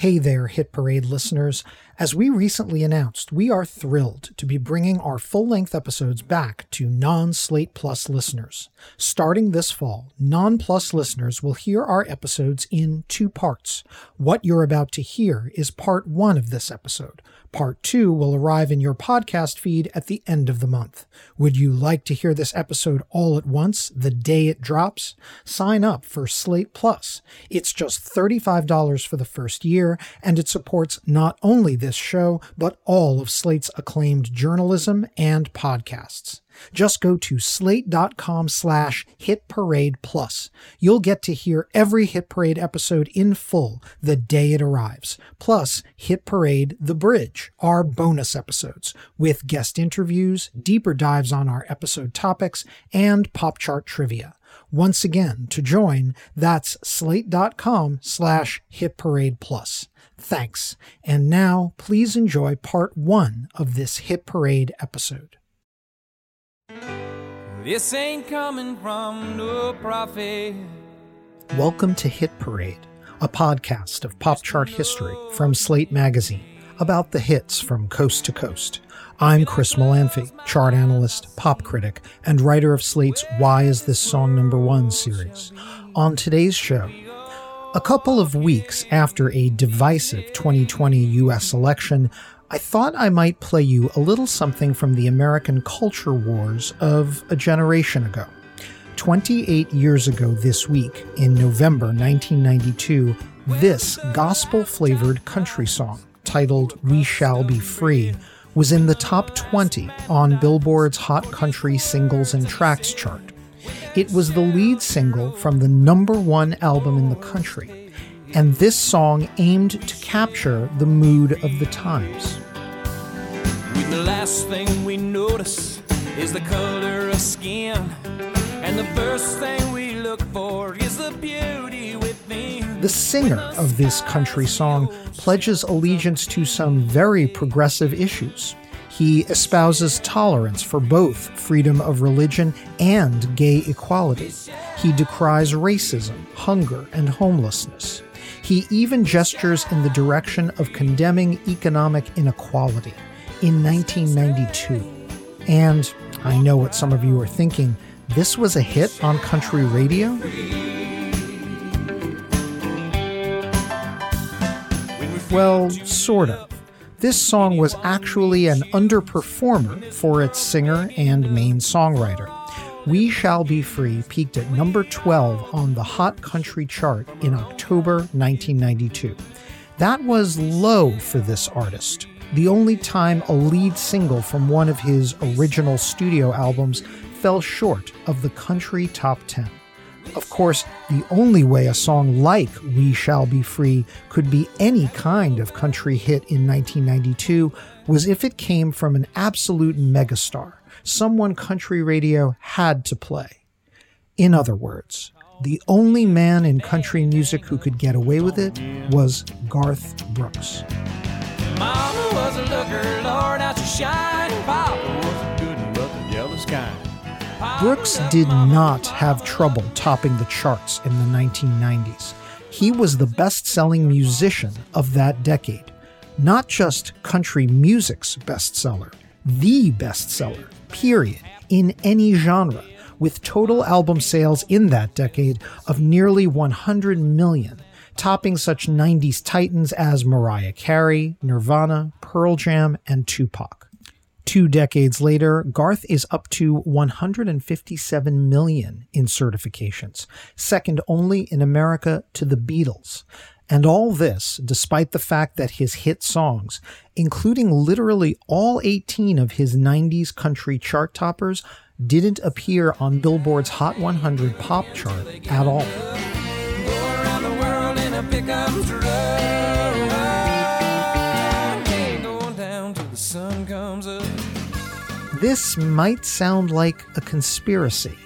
Hey there, Hit Parade listeners. As we recently announced, we are thrilled to be bringing our full length episodes back to non Slate Plus listeners. Starting this fall, non Plus listeners will hear our episodes in two parts. What you're about to hear is part one of this episode. Part two will arrive in your podcast feed at the end of the month. Would you like to hear this episode all at once, the day it drops? Sign up for Slate Plus. It's just $35 for the first year, and it supports not only this show, but all of Slate's acclaimed journalism and podcasts. Just go to slate.com slash hit parade plus. You'll get to hear every Hit Parade episode in full the day it arrives. Plus, Hit Parade The Bridge, our bonus episodes with guest interviews, deeper dives on our episode topics, and pop chart trivia. Once again, to join, that's slate.com slash hit parade plus. Thanks. And now, please enjoy part one of this Hit Parade episode. This ain't coming from no prophet. Welcome to Hit Parade, a podcast of pop chart history from Slate Magazine about the hits from coast to coast. I'm Chris Molanphy, chart analyst, pop critic, and writer of Slate's Why Is This Song Number One series. On today's show, a couple of weeks after a divisive 2020 US election, I thought I might play you a little something from the American culture wars of a generation ago. 28 years ago this week, in November 1992, this gospel flavored country song, titled We Shall Be Free, was in the top 20 on Billboard's Hot Country Singles and Tracks chart. It was the lead single from the number one album in the country and this song aimed to capture the mood of the times. The last thing we notice is the color of skin, and the first thing we look for is the beauty. The singer of this country song pledges allegiance to some very progressive issues. He espouses tolerance for both freedom of religion and gay equality. He decries racism, hunger, and homelessness. He even gestures in the direction of condemning economic inequality in 1992. And I know what some of you are thinking this was a hit on country radio? Well, sort of. This song was actually an underperformer for its singer and main songwriter. We Shall Be Free peaked at number 12 on the Hot Country chart in October 1992. That was low for this artist, the only time a lead single from one of his original studio albums fell short of the country top 10. Of course, the only way a song like We Shall Be Free could be any kind of country hit in 1992 was if it came from an absolute megastar someone country radio had to play. In other words, the only man in country music who could get away with it was Garth Brooks. Mama was a looker, Lord. Papa Brooks did not have trouble topping the charts in the 1990s. He was the best selling musician of that decade. Not just country music's bestseller, the bestseller period, in any genre, with total album sales in that decade of nearly 100 million, topping such 90s titans as Mariah Carey, Nirvana, Pearl Jam, and Tupac. Two decades later, Garth is up to 157 million in certifications, second only in America to the Beatles, and all this despite the fact that his hit songs, including literally all 18 of his 90s country chart toppers, didn't appear on Billboard's Hot 100 pop chart at all. This might sound like a conspiracy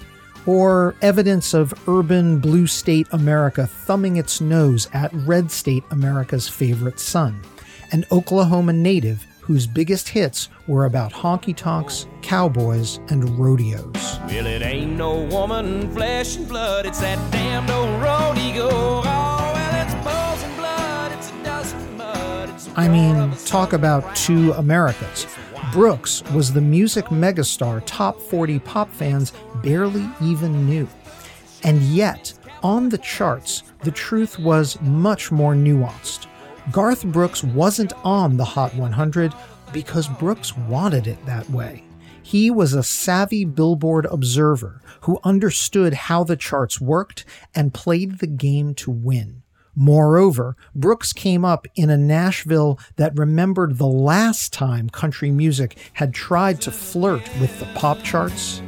or evidence of urban blue state America thumbing its nose at red state America's favorite son, an Oklahoma native whose biggest hits were about honky tonks, cowboys, and rodeos. Well, it ain't no woman, flesh and blood, it's that old I mean, talk about two Americas. Brooks was the music megastar top 40 pop fans barely even knew. And yet, on the charts, the truth was much more nuanced. Garth Brooks wasn't on the Hot 100 because Brooks wanted it that way. He was a savvy Billboard observer who understood how the charts worked and played the game to win. Moreover, Brooks came up in a Nashville that remembered the last time country music had tried to flirt with the pop charts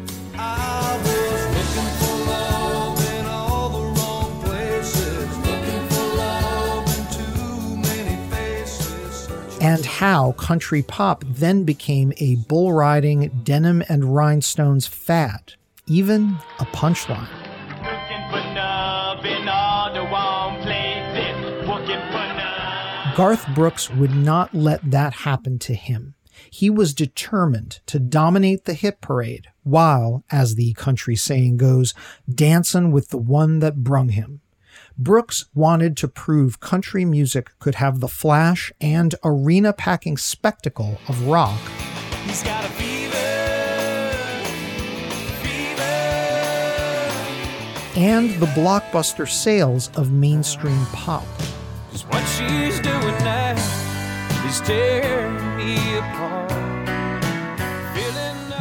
and how country pop then became a bull riding denim and rhinestones fad, even a punchline. Garth Brooks would not let that happen to him. He was determined to dominate the hit parade while, as the country saying goes, dancing with the one that brung him. Brooks wanted to prove country music could have the flash and arena packing spectacle of rock. And the blockbuster sales of mainstream pop. What she's doing now is tearing me apart.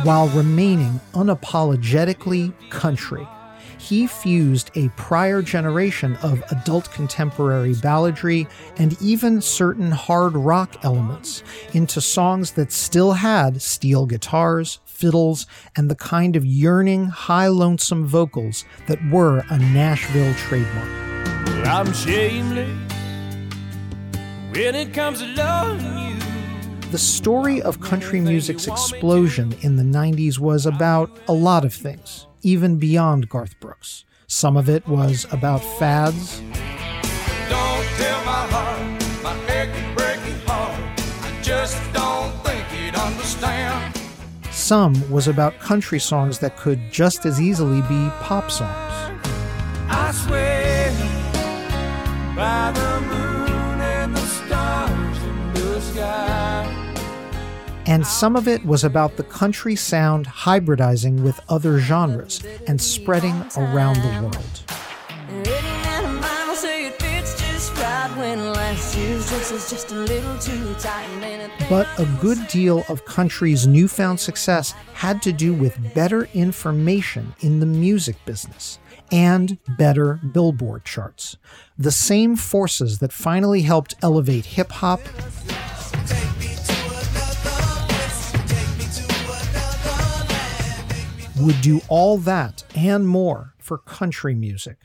While remaining unapologetically country he fused a prior generation of adult contemporary balladry and even certain hard rock elements into songs that still had steel guitars, fiddles, and the kind of yearning, high lonesome vocals that were a Nashville trademark. I'm The story of country music's explosion in the 90s was about a lot of things even beyond Garth Brooks. Some of it was about fads. Some was about country songs that could just as easily be pop songs. And some of it was about the country sound hybridizing with other genres and spreading around the world. But a good deal of country's newfound success had to do with better information in the music business and better billboard charts. The same forces that finally helped elevate hip hop would do all that and more for country music.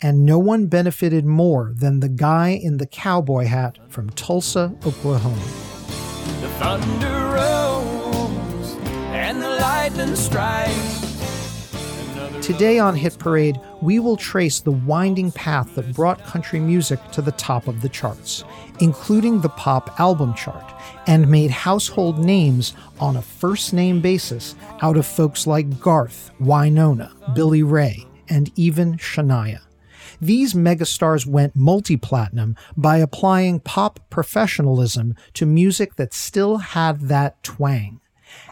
And no one benefited more than the guy in the cowboy hat from Tulsa, Oklahoma. The thunder rolls and the lightning strikes. Today on Hit Parade, we will trace the winding path that brought country music to the top of the charts, including the pop album chart, and made household names on a first name basis out of folks like Garth, Wynonna, Billy Ray, and even Shania. These megastars went multi platinum by applying pop professionalism to music that still had that twang.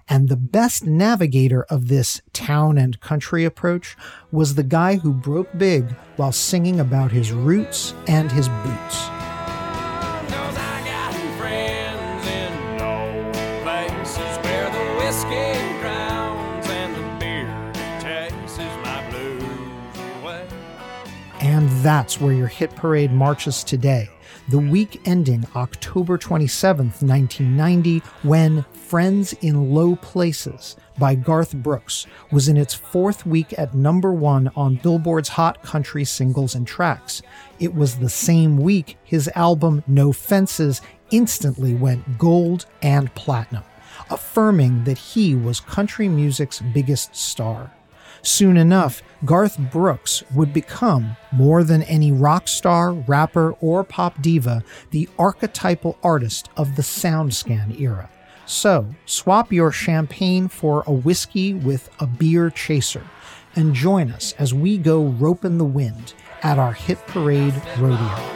And the best navigator of this town and country approach was the guy who broke big while singing about his roots and his boots. And that's where your hit parade marches today the week ending October 27, 1990, when Friends in Low Places by Garth Brooks was in its fourth week at number one on Billboard's Hot Country Singles and Tracks. It was the same week his album No Fences instantly went gold and platinum, affirming that he was country music's biggest star. Soon enough, Garth Brooks would become, more than any rock star, rapper, or pop diva, the archetypal artist of the SoundScan era. So, swap your champagne for a whiskey with a beer chaser and join us as we go roping the wind at our hit parade rodeo.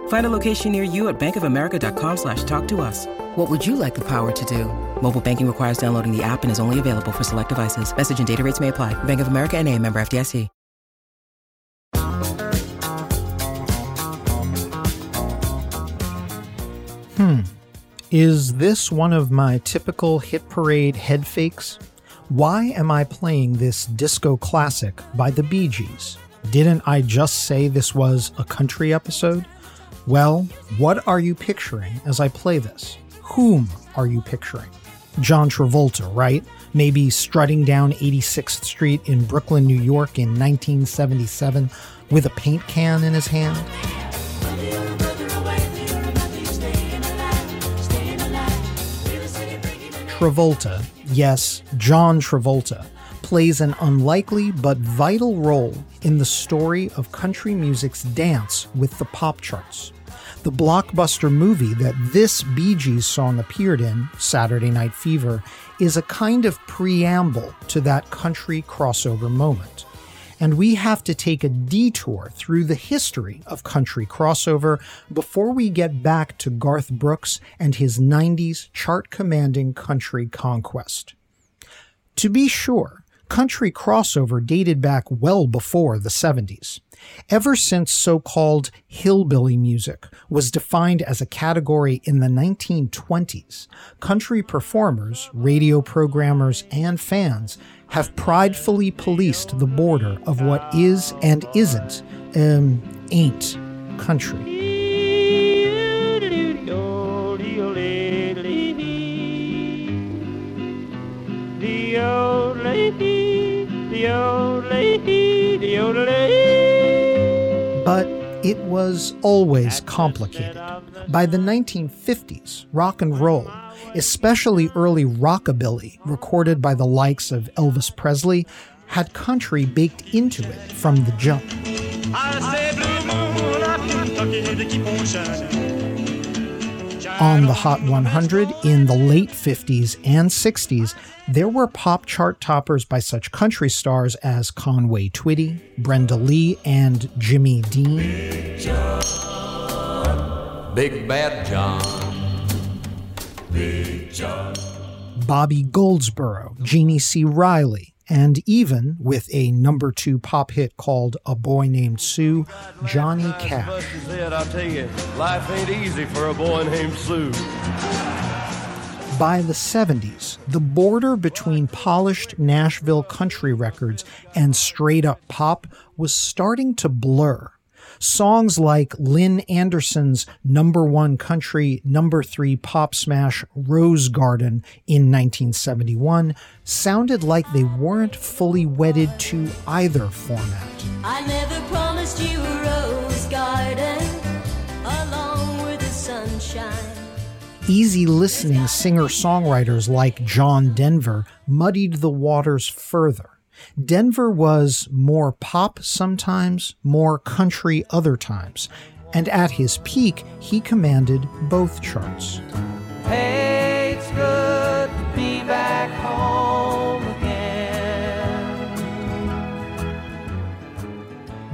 Find a location near you at bankofamerica.com slash talk to us. What would you like the power to do? Mobile banking requires downloading the app and is only available for select devices. Message and data rates may apply. Bank of America and a member FDIC. Hmm. Is this one of my typical hit parade head fakes? Why am I playing this disco classic by the Bee Gees? Didn't I just say this was a country episode? Well, what are you picturing as I play this? Whom are you picturing? John Travolta, right? Maybe strutting down 86th Street in Brooklyn, New York in 1977 with a paint can in his hand? Travolta, yes, John Travolta, plays an unlikely but vital role in the story of country music's dance with the pop charts. The blockbuster movie that this Bee Gees song appeared in, Saturday Night Fever, is a kind of preamble to that country crossover moment and we have to take a detour through the history of country crossover before we get back to Garth Brooks and his 90s chart commanding country conquest. To be sure, country crossover dated back well before the 70s. Ever since so called hillbilly music was defined as a category in the 1920s, country performers, radio programmers, and fans have pridefully policed the border of what is and isn't, um, ain't country. But it was always complicated. By the 1950s, rock and roll especially early rockabilly, recorded by the likes of Elvis Presley, had country baked into it from the jump. On the Hot 100 in the late 50s and 60s, there were pop chart toppers by such country stars as Conway Twitty, Brenda Lee, and Jimmy Dean. Big John, Big Bad John. Bobby Goldsboro, Jeannie C. Riley, and even with a number two pop hit called A Boy Named Sue, Johnny Cash. life ain't easy for a boy named Sue. By the 70s, the border between polished Nashville country records and straight up pop was starting to blur Songs like Lynn Anderson's number one country, number three pop smash Rose Garden in 1971 sounded like they weren't fully wedded to either format. I never promised you a rose garden along with the sunshine. Easy listening singer songwriters like John Denver muddied the waters further Denver was more pop sometimes, more country other times, and at his peak, he commanded both charts. Hey, it's good to be back home again.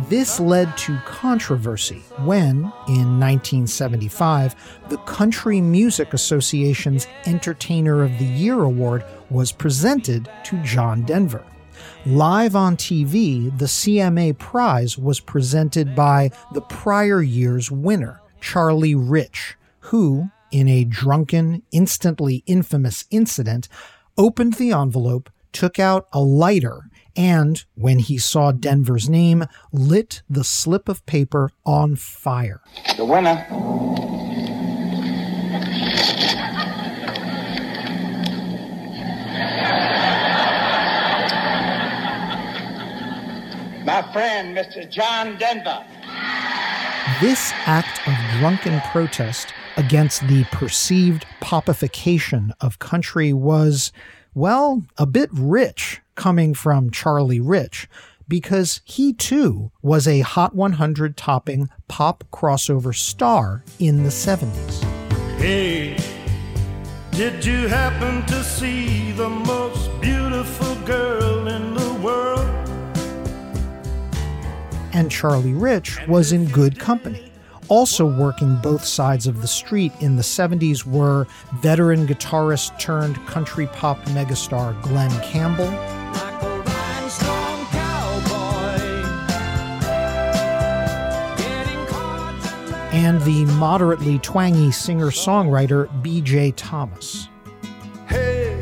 This led to controversy when, in 1975, the Country Music Association's Entertainer of the Year award was presented to John Denver. Live on TV, the CMA prize was presented by the prior year's winner, Charlie Rich, who, in a drunken, instantly infamous incident, opened the envelope, took out a lighter, and, when he saw Denver's name, lit the slip of paper on fire. The winner. Friend, Mr. John Denver. This act of drunken protest against the perceived popification of country was, well, a bit rich coming from Charlie Rich, because he too was a Hot 100 topping pop crossover star in the 70s. Hey, did you happen to see the most beautiful girl And Charlie Rich was in good company. Also working both sides of the street in the 70s were veteran guitarist turned country pop megastar Glen Campbell. And the moderately twangy singer songwriter BJ Thomas. Hey,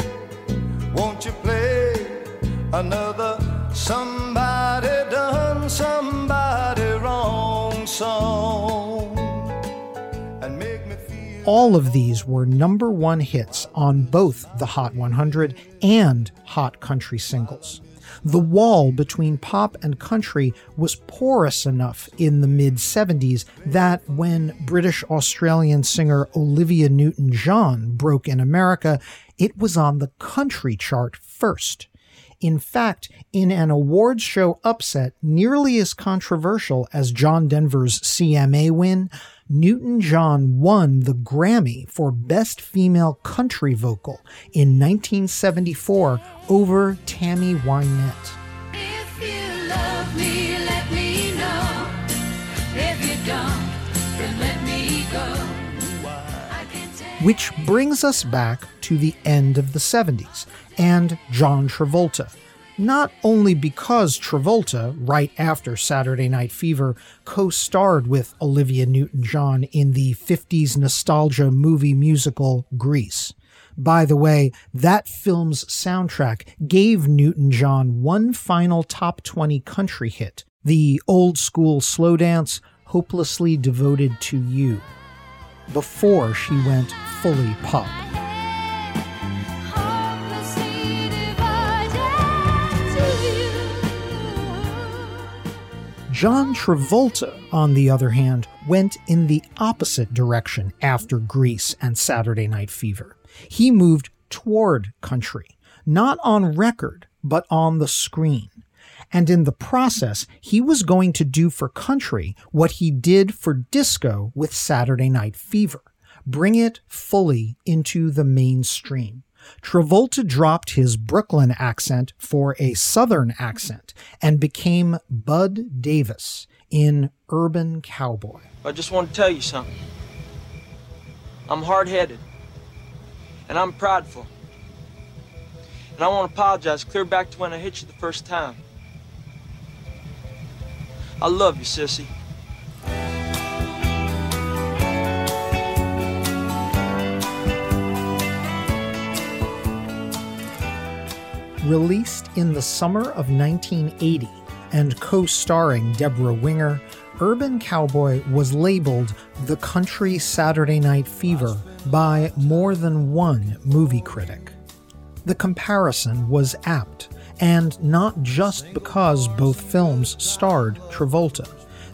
All of these were number one hits on both the Hot 100 and Hot Country singles. The wall between pop and country was porous enough in the mid 70s that when British Australian singer Olivia Newton John broke in America, it was on the country chart first. In fact, in an awards show upset nearly as controversial as John Denver's CMA win, Newton John won the Grammy for Best Female Country Vocal in 1974 over Tammy Wynette. If you love me, let me know. If you don't, then let me go. I can take Which brings us back to the end of the 70s and John Travolta. Not only because Travolta, right after Saturday Night Fever, co starred with Olivia Newton John in the 50s nostalgia movie musical Grease. By the way, that film's soundtrack gave Newton John one final top 20 country hit, the old school slow dance, Hopelessly Devoted to You, before she went fully pop. John Travolta, on the other hand, went in the opposite direction after Grease and Saturday Night Fever. He moved toward country, not on record, but on the screen. And in the process, he was going to do for country what he did for disco with Saturday Night Fever bring it fully into the mainstream. Travolta dropped his Brooklyn accent for a Southern accent and became Bud Davis in Urban Cowboy. I just want to tell you something. I'm hard headed. And I'm prideful. And I want to apologize clear back to when I hit you the first time. I love you, sissy. Released in the summer of 1980 and co starring Debra Winger, Urban Cowboy was labeled the country Saturday Night Fever by more than one movie critic. The comparison was apt, and not just because both films starred Travolta.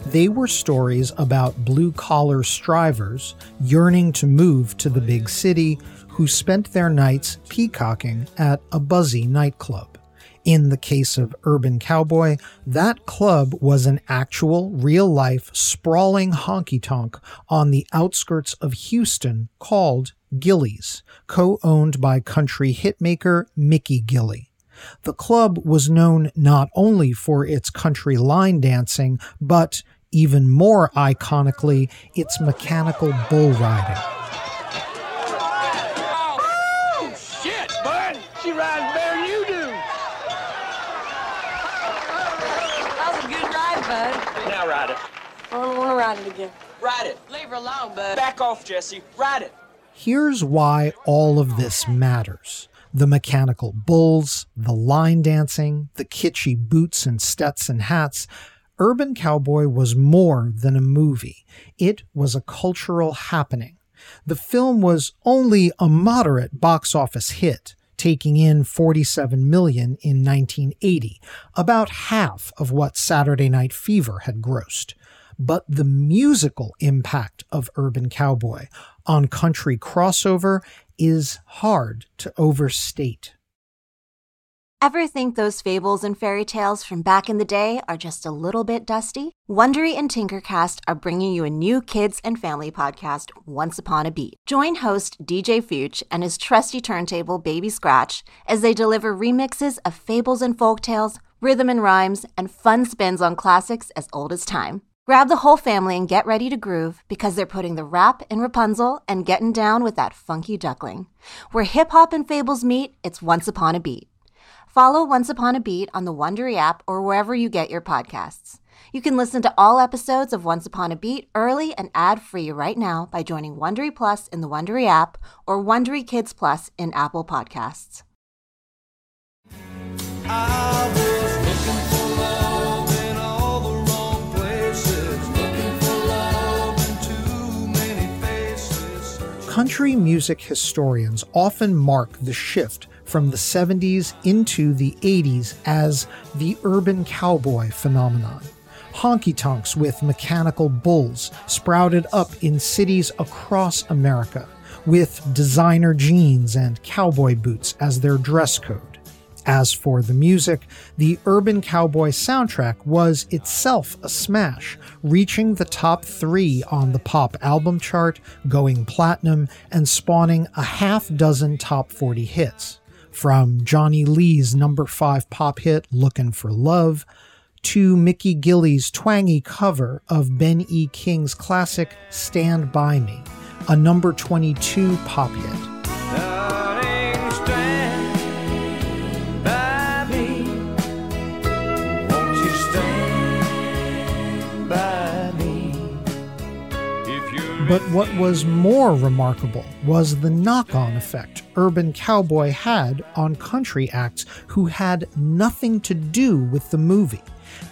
They were stories about blue collar strivers yearning to move to the big city who spent their nights peacocking at a buzzy nightclub. In the case of Urban Cowboy, that club was an actual, real life, sprawling honky tonk on the outskirts of Houston called Gilley's, co owned by country hitmaker Mickey Gilley. The club was known not only for its country line dancing, but even more iconically, its mechanical bull riding. Now ride it. I don't want to ride it again. Ride it. Leave her alone, bud. Back off, Jesse. Ride it. Here's why all of this matters. The mechanical bulls, the line dancing, the kitschy boots and Stetson hats, Urban Cowboy was more than a movie. It was a cultural happening. The film was only a moderate box office hit, taking in 47 million in 1980, about half of what Saturday Night Fever had grossed. But the musical impact of Urban Cowboy on country crossover is hard to overstate. Ever think those fables and fairy tales from back in the day are just a little bit dusty? Wondery and Tinkercast are bringing you a new kids and family podcast, Once Upon a Beat. Join host DJ Fuchs and his trusty turntable Baby Scratch as they deliver remixes of fables and folk tales, rhythm and rhymes, and fun spins on classics as old as time. Grab the whole family and get ready to groove because they're putting the rap in Rapunzel and getting down with that funky duckling. Where hip hop and fables meet, it's Once Upon a Beat. Follow Once Upon a Beat on the Wondery app or wherever you get your podcasts. You can listen to all episodes of Once Upon a Beat early and ad-free right now by joining Wondery Plus in the Wondery app or Wondery Kids Plus in Apple Podcasts. Country music historians often mark the shift from the 70s into the 80s as the urban cowboy phenomenon. Honky tonks with mechanical bulls sprouted up in cities across America, with designer jeans and cowboy boots as their dress code. As for the music, the Urban Cowboy soundtrack was itself a smash, reaching the top three on the pop album chart, going platinum, and spawning a half dozen top 40 hits. From Johnny Lee's number 5 pop hit Looking for Love, to Mickey Gilley's twangy cover of Ben E. King's classic Stand By Me, a number 22 pop hit. But what was more remarkable was the knock on effect Urban Cowboy had on country acts who had nothing to do with the movie.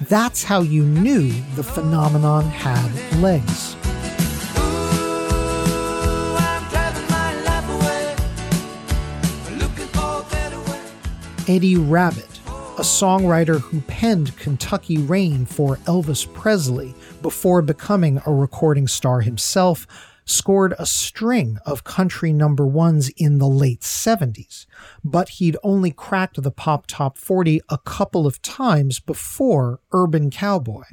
That's how you knew the phenomenon had legs. Eddie Rabbitt, a songwriter who penned Kentucky Rain for Elvis Presley before becoming a recording star himself, scored a string of country number ones in the late 70s, but he'd only cracked the pop top 40 a couple of times before Urban Cowboy.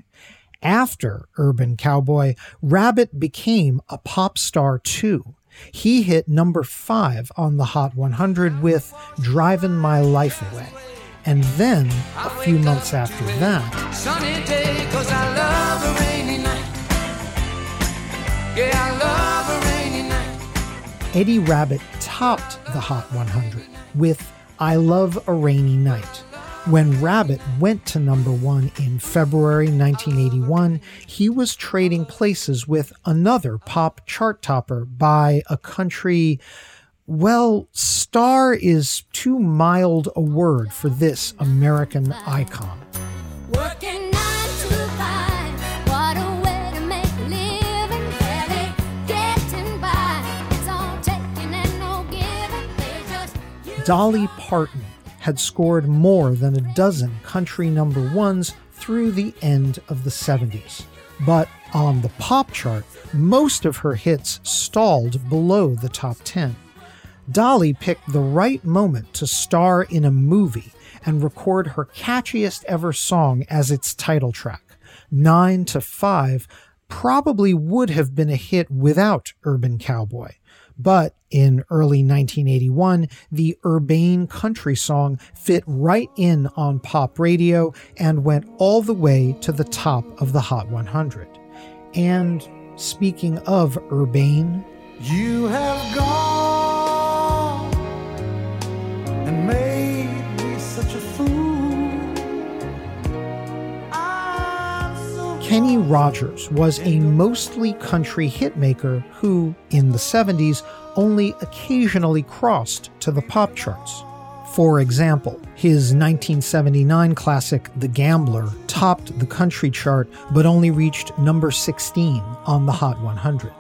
After Urban Cowboy, Rabbitt became a pop star too. He hit number five on the Hot 100 with Driving My Life Away. And then, a few months after that, Sunny day, cause I love a rainy night. Yeah, I love a rainy night. Eddie Rabbitt topped the Hot 100 with I Love a Rainy Night. When Rabbitt went to number one in February 1981, he was trading places with another pop chart topper by a country. Well, star is too mild a word for this American icon. Working nine to five, what a way to make a living. Barely getting by. It's all taking and no giving. They just Dolly Parton had scored more than a dozen country number ones through the end of the 70s. But on the pop chart, most of her hits stalled below the top 10. Dolly picked the right moment to star in a movie and record her catchiest ever song as its title track. 9 to 5 probably would have been a hit without Urban Cowboy. But in early 1981, the urbane country song fit right in on pop radio and went all the way to the top of the Hot 100. And speaking of urbane, You have gone Kenny Rogers was a mostly country hitmaker who, in the 70s, only occasionally crossed to the pop charts. For example, his 1979 classic The Gambler topped the country chart but only reached number 16 on the Hot 100.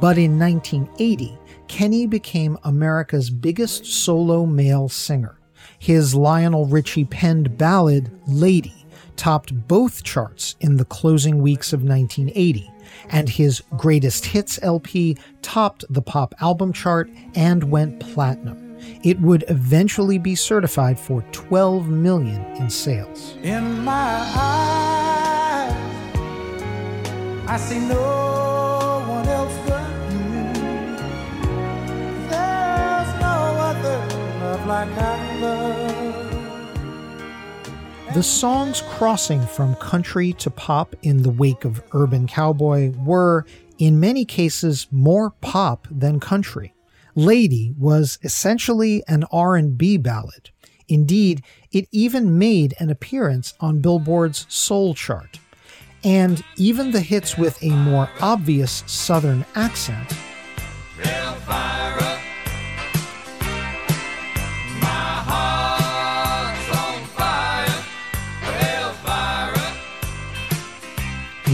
But in 1980, Kenny became America's biggest solo male singer. His Lionel Richie penned ballad, Lady, topped both charts in the closing weeks of 1980, and his Greatest Hits LP topped the pop album chart and went platinum. It would eventually be certified for 12 million in sales. In my eyes, I see no one else but you. There's no other love like I. The songs crossing from country to pop in the wake of Urban Cowboy were, in many cases, more pop than country. Lady was essentially an R&B ballad. Indeed, it even made an appearance on Billboard's Soul chart. And even the hits with a more obvious southern accent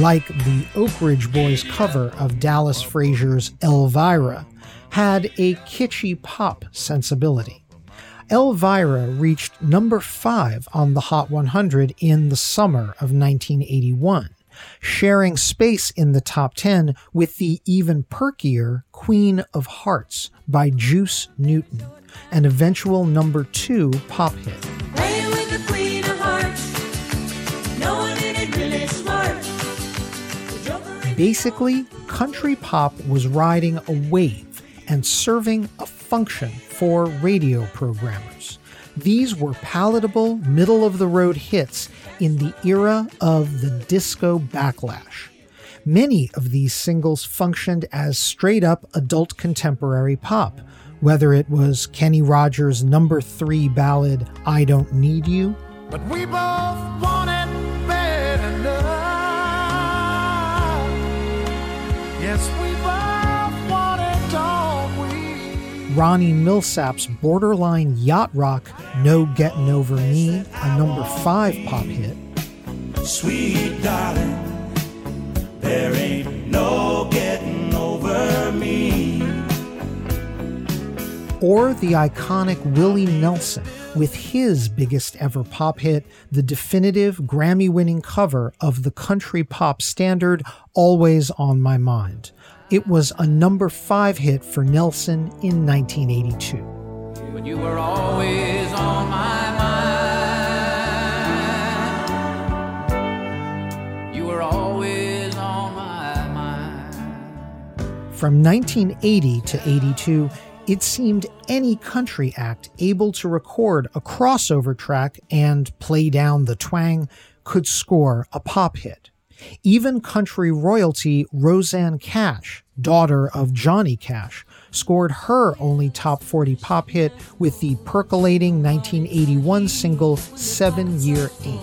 like the Oak Ridge Boys cover of Dallas Frazier's Elvira, had a kitschy pop sensibility. Elvira reached number 5 on the Hot 100 in the summer of 1981, sharing space in the top 10 with the even perkier Queen of Hearts by Juice Newton, an eventual number 2 pop hit. Basically, country pop was riding a wave and serving a function for radio programmers. These were palatable, middle of the road hits in the era of the disco backlash. Many of these singles functioned as straight up adult contemporary pop, whether it was Kenny Rogers' number three ballad, I Don't Need You, But we both want it Ronnie Milsap's borderline yacht rock No Getting Over Me, a number five pop hit, Sweet darling, there ain't no getting over me. or the iconic Willie Nelson with his biggest ever pop hit, the definitive Grammy winning cover of the country pop standard Always on My Mind. It was a number five hit for Nelson in 1982. but you were always on my mind. You were always on my mind. From 1980 to 82, it seemed any country act able to record a crossover track and play down the twang could score a pop hit. Even country royalty Rosanne Cash, daughter of Johnny Cash, scored her only top 40 pop hit with the percolating 1981 single Seven Year Ache.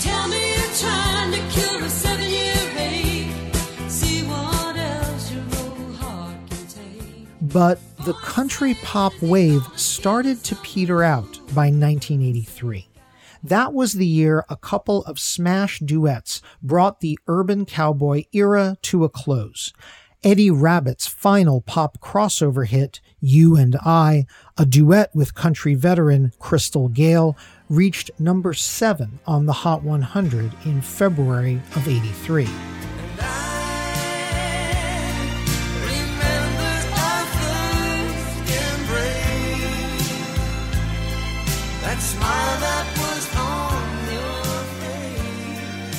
Tell me you're trying to cure a seven-year ache. See what else your old heart can take. But the country pop wave started to peter out by 1983. That was the year a couple of smash duets brought the urban cowboy era to a close. Eddie Rabbitt's final pop crossover hit, You and I, a duet with country veteran Crystal Gayle, reached number 7 on the Hot 100 in February of 83. Remember our first embrace. That smile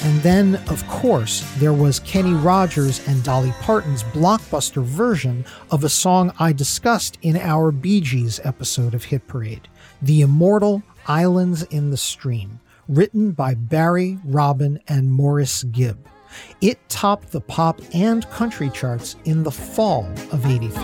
And then, of course, there was Kenny Rogers and Dolly Parton's blockbuster version of a song I discussed in our Bee Gees episode of Hit Parade, the immortal Islands in the Stream, written by Barry, Robin, and Maurice Gibb. It topped the pop and country charts in the fall of 83.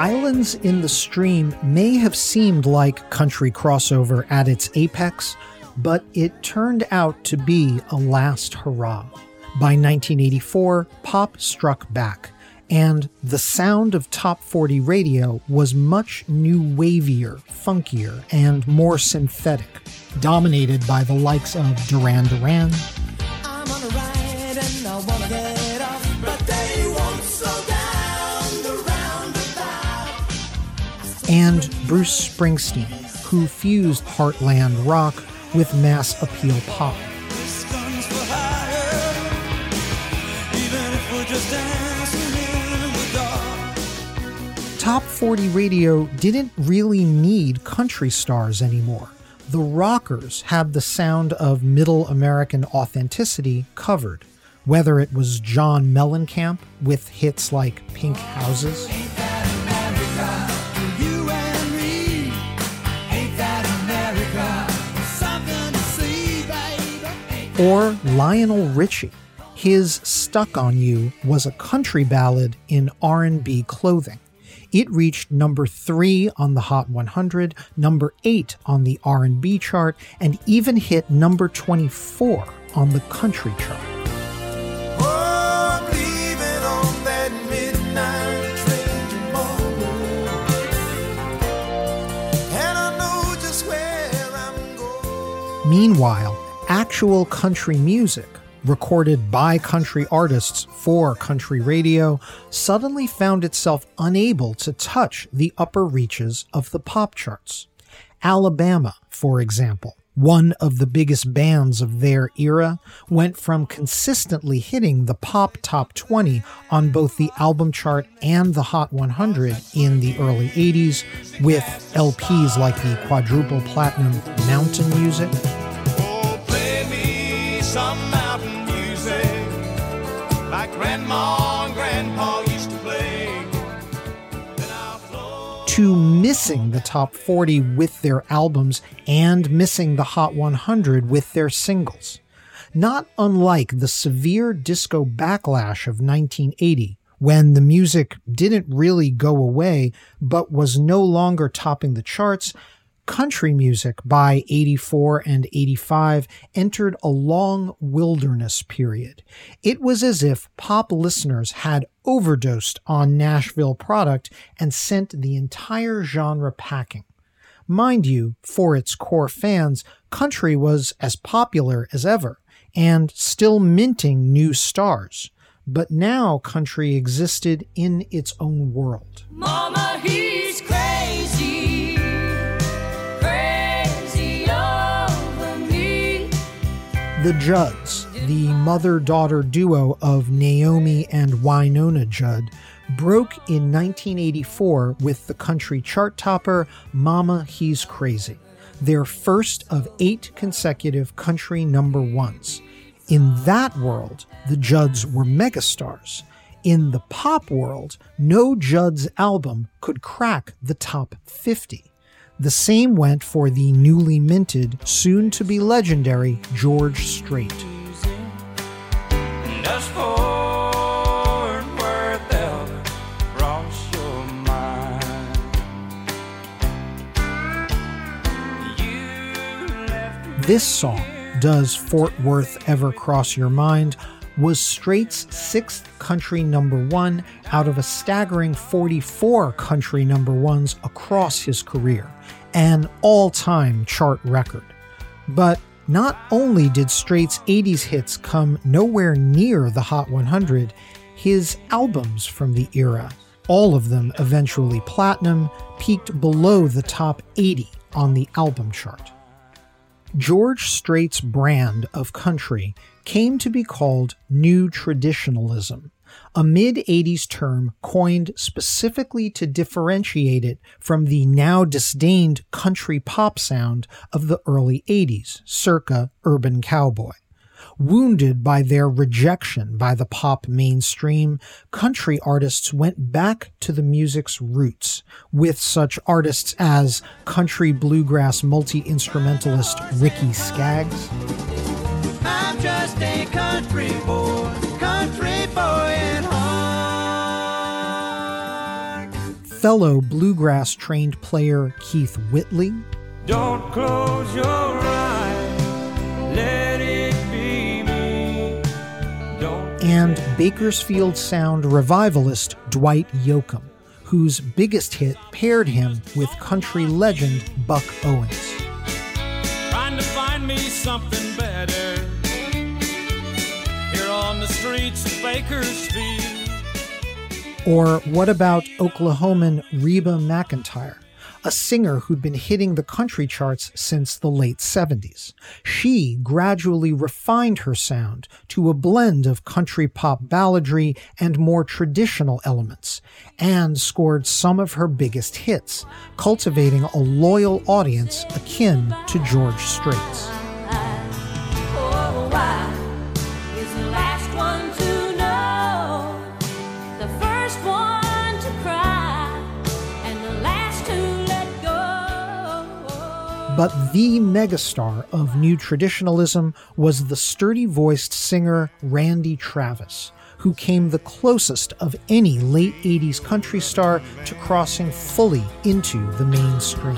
Islands in the Stream may have seemed like country crossover at its apex, but it turned out to be a last hurrah. By 1984, pop struck back, and the sound of top 40 radio was much new wavier, funkier, and more synthetic, dominated by the likes of Duran Duran, and Bruce Springsteen, who fused heartland rock with mass appeal pop. Top 40 radio didn't really need country stars anymore. The rockers had the sound of middle American authenticity covered, whether it was John Mellencamp with hits like Pink Houses, You or Lionel Richie. His Stuck on You was a country ballad in R&B clothing. It reached number 3 on the Hot 100, number 8 on the R&B chart, and even hit number 24 on the country chart. Oh, I'm leaving on that midnight train tomorrow. And I know just where I'm going. Meanwhile, actual country music, recorded by country artists for country radio, suddenly found itself unable to touch the upper reaches of the pop charts. Alabama, for example, one of the biggest bands of their era, went from consistently hitting the pop top 20 on both the album chart and the Hot 100 in the early 80s, with LPs like the quadruple platinum Mountain Music, some mountain music like Grandma and Grandpa used to play. To missing the top 40 with their albums and missing the Hot 100 with their singles. Not unlike the severe disco backlash of 1980, when the music didn't really go away but was no longer topping the charts, country music by 84 and 85 entered a long wilderness period. It was as if pop listeners had overdosed on Nashville product and sent the entire genre packing. Mind you, for its core fans, country was as popular as ever and still minting new stars. But now country existed in its own world. Mama, The Judds, the mother daughter duo of Naomi and Wynonna Judd, broke in 1984 with the country chart topper Mama He's Crazy, their first of eight consecutive country number ones. In that world, the Judds were megastars. In the pop world, no Judds album could crack the top 50. The same went for the newly minted, soon to be legendary George Strait. Does Fort Worth ever cross your mind? You left This song, Does Fort Worth Ever Cross Your Mind, was Strait's sixth country number one out of a staggering 44 country number ones across his career, an all time chart record. But not only did Strait's 80s hits come nowhere near the Hot 100, his albums from the era, all of them eventually platinum, peaked below the top 80 on the album chart. George Strait's brand of country came to be called New Traditionalism, a mid 80s term coined specifically to differentiate it from the now disdained country pop sound of the early 80s, circa Urban Cowboy. Wounded by their rejection by the pop mainstream, country artists went back to the music's roots, with such artists as country bluegrass multi instrumentalist Ricky Skaggs, fellow bluegrass trained player Keith Whitley. Don't close your eyes, let it be me. Don't and Bakersfield sound revivalist Dwight Yoakam, whose biggest hit paired him with country legend Buck Owens. Trying to find me something better here on the streets of Bakersfield. Or what about Oklahoman Reba McEntire, a singer who'd been hitting the country charts since the late 70s? She gradually refined her sound to a blend of country pop balladry and more traditional elements, and scored some of her biggest hits, cultivating a loyal audience akin to George Strait's. Oh, why But the megastar of new traditionalism was the sturdy voiced singer Randy Travis, who came the closest of any late 80s country star to crossing fully into the mainstream.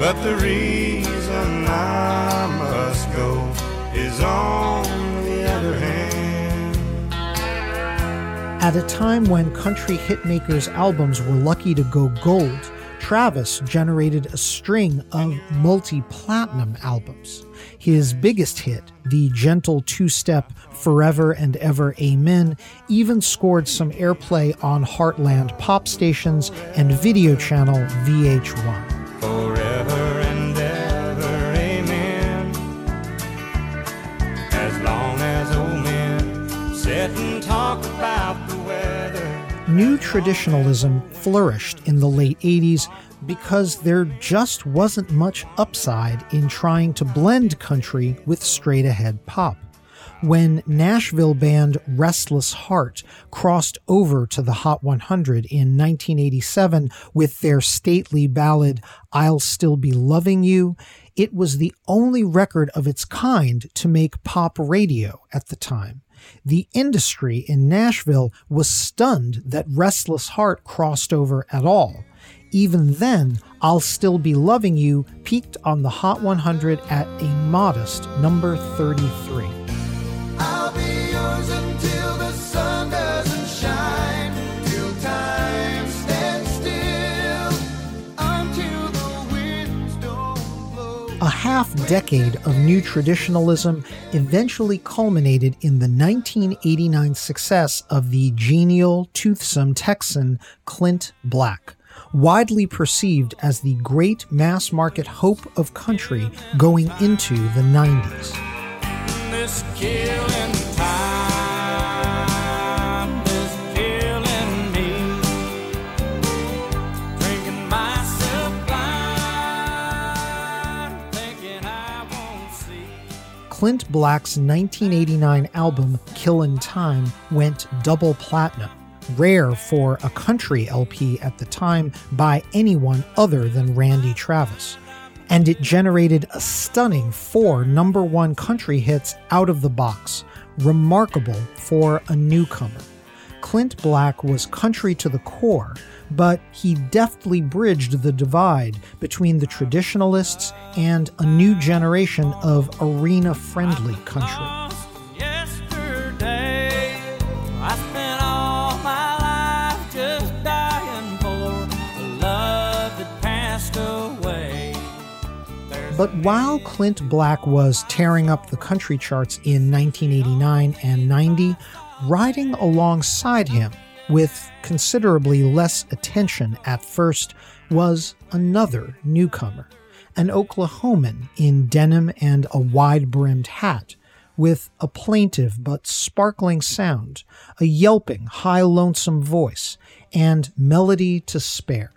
But the reason I must go is on the other hand. At a time when country hitmakers' albums were lucky to go gold, Travis generated a string of multi platinum albums. His biggest hit, the gentle two step Forever and Ever Amen, even scored some airplay on Heartland pop stations and video channel VH1. Forever New traditionalism flourished in the late 80s because there just wasn't much upside in trying to blend country with straight ahead pop. When Nashville band Restless Heart crossed over to the Hot 100 in 1987 with their stately ballad I'll Still Be Loving You, it was the only record of its kind to make pop radio at the time. The industry in Nashville was stunned that Restless Heart crossed over at all. Even then, I'll Still Be Loving You peaked on the Hot 100 at a modest number 33. Half decade of new traditionalism eventually culminated in the 1989 success of the genial, toothsome Texan Clint Black, widely perceived as the great mass market hope of country going into the 90s. Clint Black's 1989 album Killin' Time went double platinum, rare for a country LP at the time by anyone other than Randy Travis. And it generated a stunning four number one country hits out of the box, remarkable for a newcomer. Clint Black was country to the core, but he deftly bridged the divide between the traditionalists and a new generation of arena friendly country. Lost Yesterday, I spent all my life just dying for the love that passed away. There's But while Clint Black was tearing up the country charts in 1989 and 90, riding alongside him with considerably less attention at first was another newcomer, an Oklahoman in denim and a wide brimmed hat, with a plaintive but sparkling sound, a yelping, high lonesome voice, and melody to spare.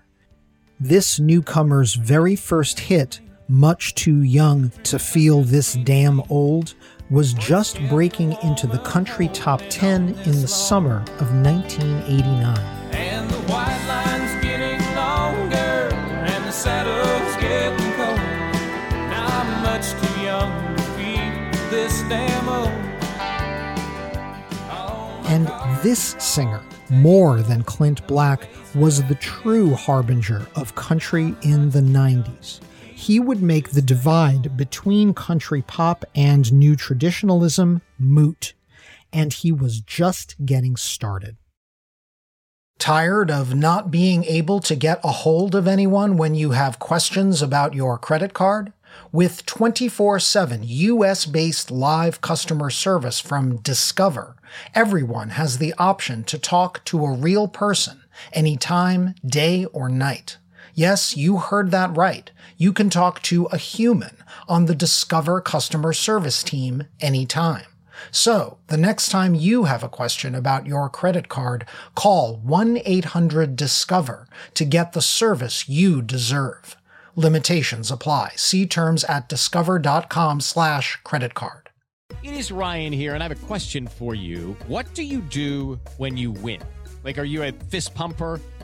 This newcomer's very first hit, Much Too Young to Feel This Damn Old, was just breaking into the country top 10 in the summer of 1989. And the white line's getting longer, and the saddle's getting cold. Now I'm much too young to feel this damn old. Oh, and this singer, more than Clint Black, was the true harbinger of country in the 90s. He would make the divide between country pop and new traditionalism moot. and he was just getting started. Tired of not being able to get a hold of anyone when you have questions about your credit card? With 24 7 US based live customer service from Discover, everyone has the option to talk to a real person anytime, day or night. Yes, you heard that right. You can talk to a human on the Discover customer service team anytime. So, the next time you have a question about your credit card, call 1 800 Discover to get the service you deserve. Limitations apply. See terms at discover.com slash credit card. It is Ryan here, and I have a question for you. What do you do when you win? Like, are you a fist pumper?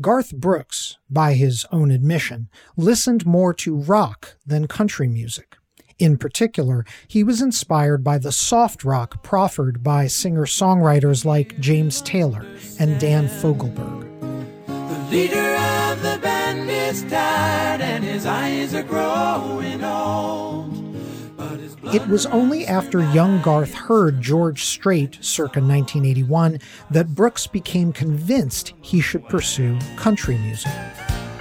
Garth Brooks, by his own admission, listened more to rock than country music. In particular, he was inspired by the soft rock proffered by singer songwriters like James Taylor and Dan Fogelberg. The leader of the band is tired and his eyes are growing old. But his blood It was only after young Garth heard George Strait circa 1981 that Brooks became convinced he should pursue country music.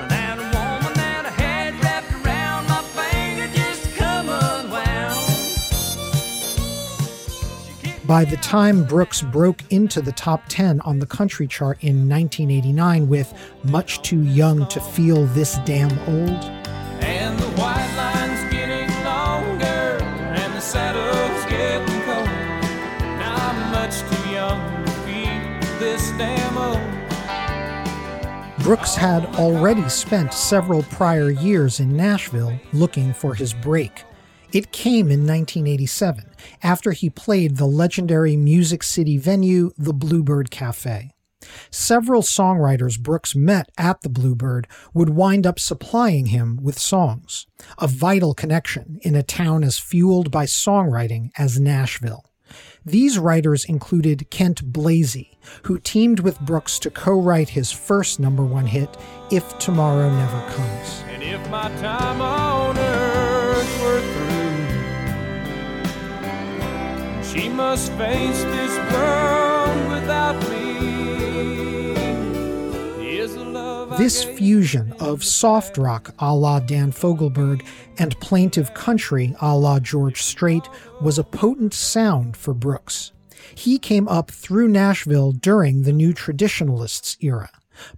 that woman that I had wrapped around my finger just come unwound. By the time Brooks broke into the top 10 on the country chart in 1989 with Much Too Young to Feel This Damn Old, this damn old. Brooks had already spent several prior years in Nashville looking for his break. It came in 1987 after he played the legendary Music City venue, the Bluebird Cafe. Several songwriters Brooks met at the Bluebird would wind up supplying him with songs, a vital connection in a town as fueled by songwriting as Nashville. These writers included Kent Blazy, who teamed with Brooks to co write his first number one hit, If Tomorrow Never Comes. And if my time on earth were through, she must face this world without me. This fusion of soft rock a la Dan Fogelberg and plaintive country a la George Strait was a potent sound for Brooks. He came up through Nashville during the New Traditionalists era.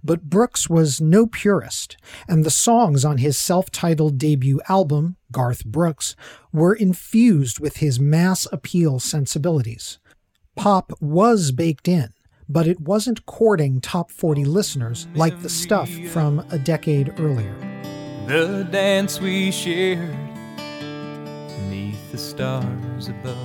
But Brooks was no purist, and the songs on his self titled debut album, Garth Brooks, were infused with his mass appeal sensibilities. Pop was baked in, but it wasn't courting top 40 listeners like the stuff from a decade earlier. the dance we shared neath the stars above.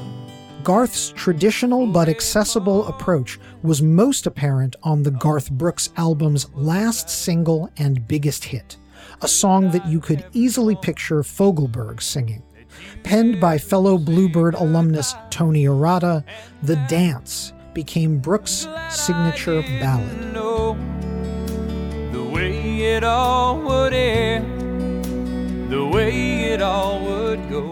Garth's traditional but accessible approach was most apparent on the Garth Brooks album's last single and biggest hit, a song that you could easily picture Fogelberg singing. Penned by fellow Bluebird alumnus Tony Arata, The Dance became Brooks' signature ballad. the way it all would end, the way it all would go.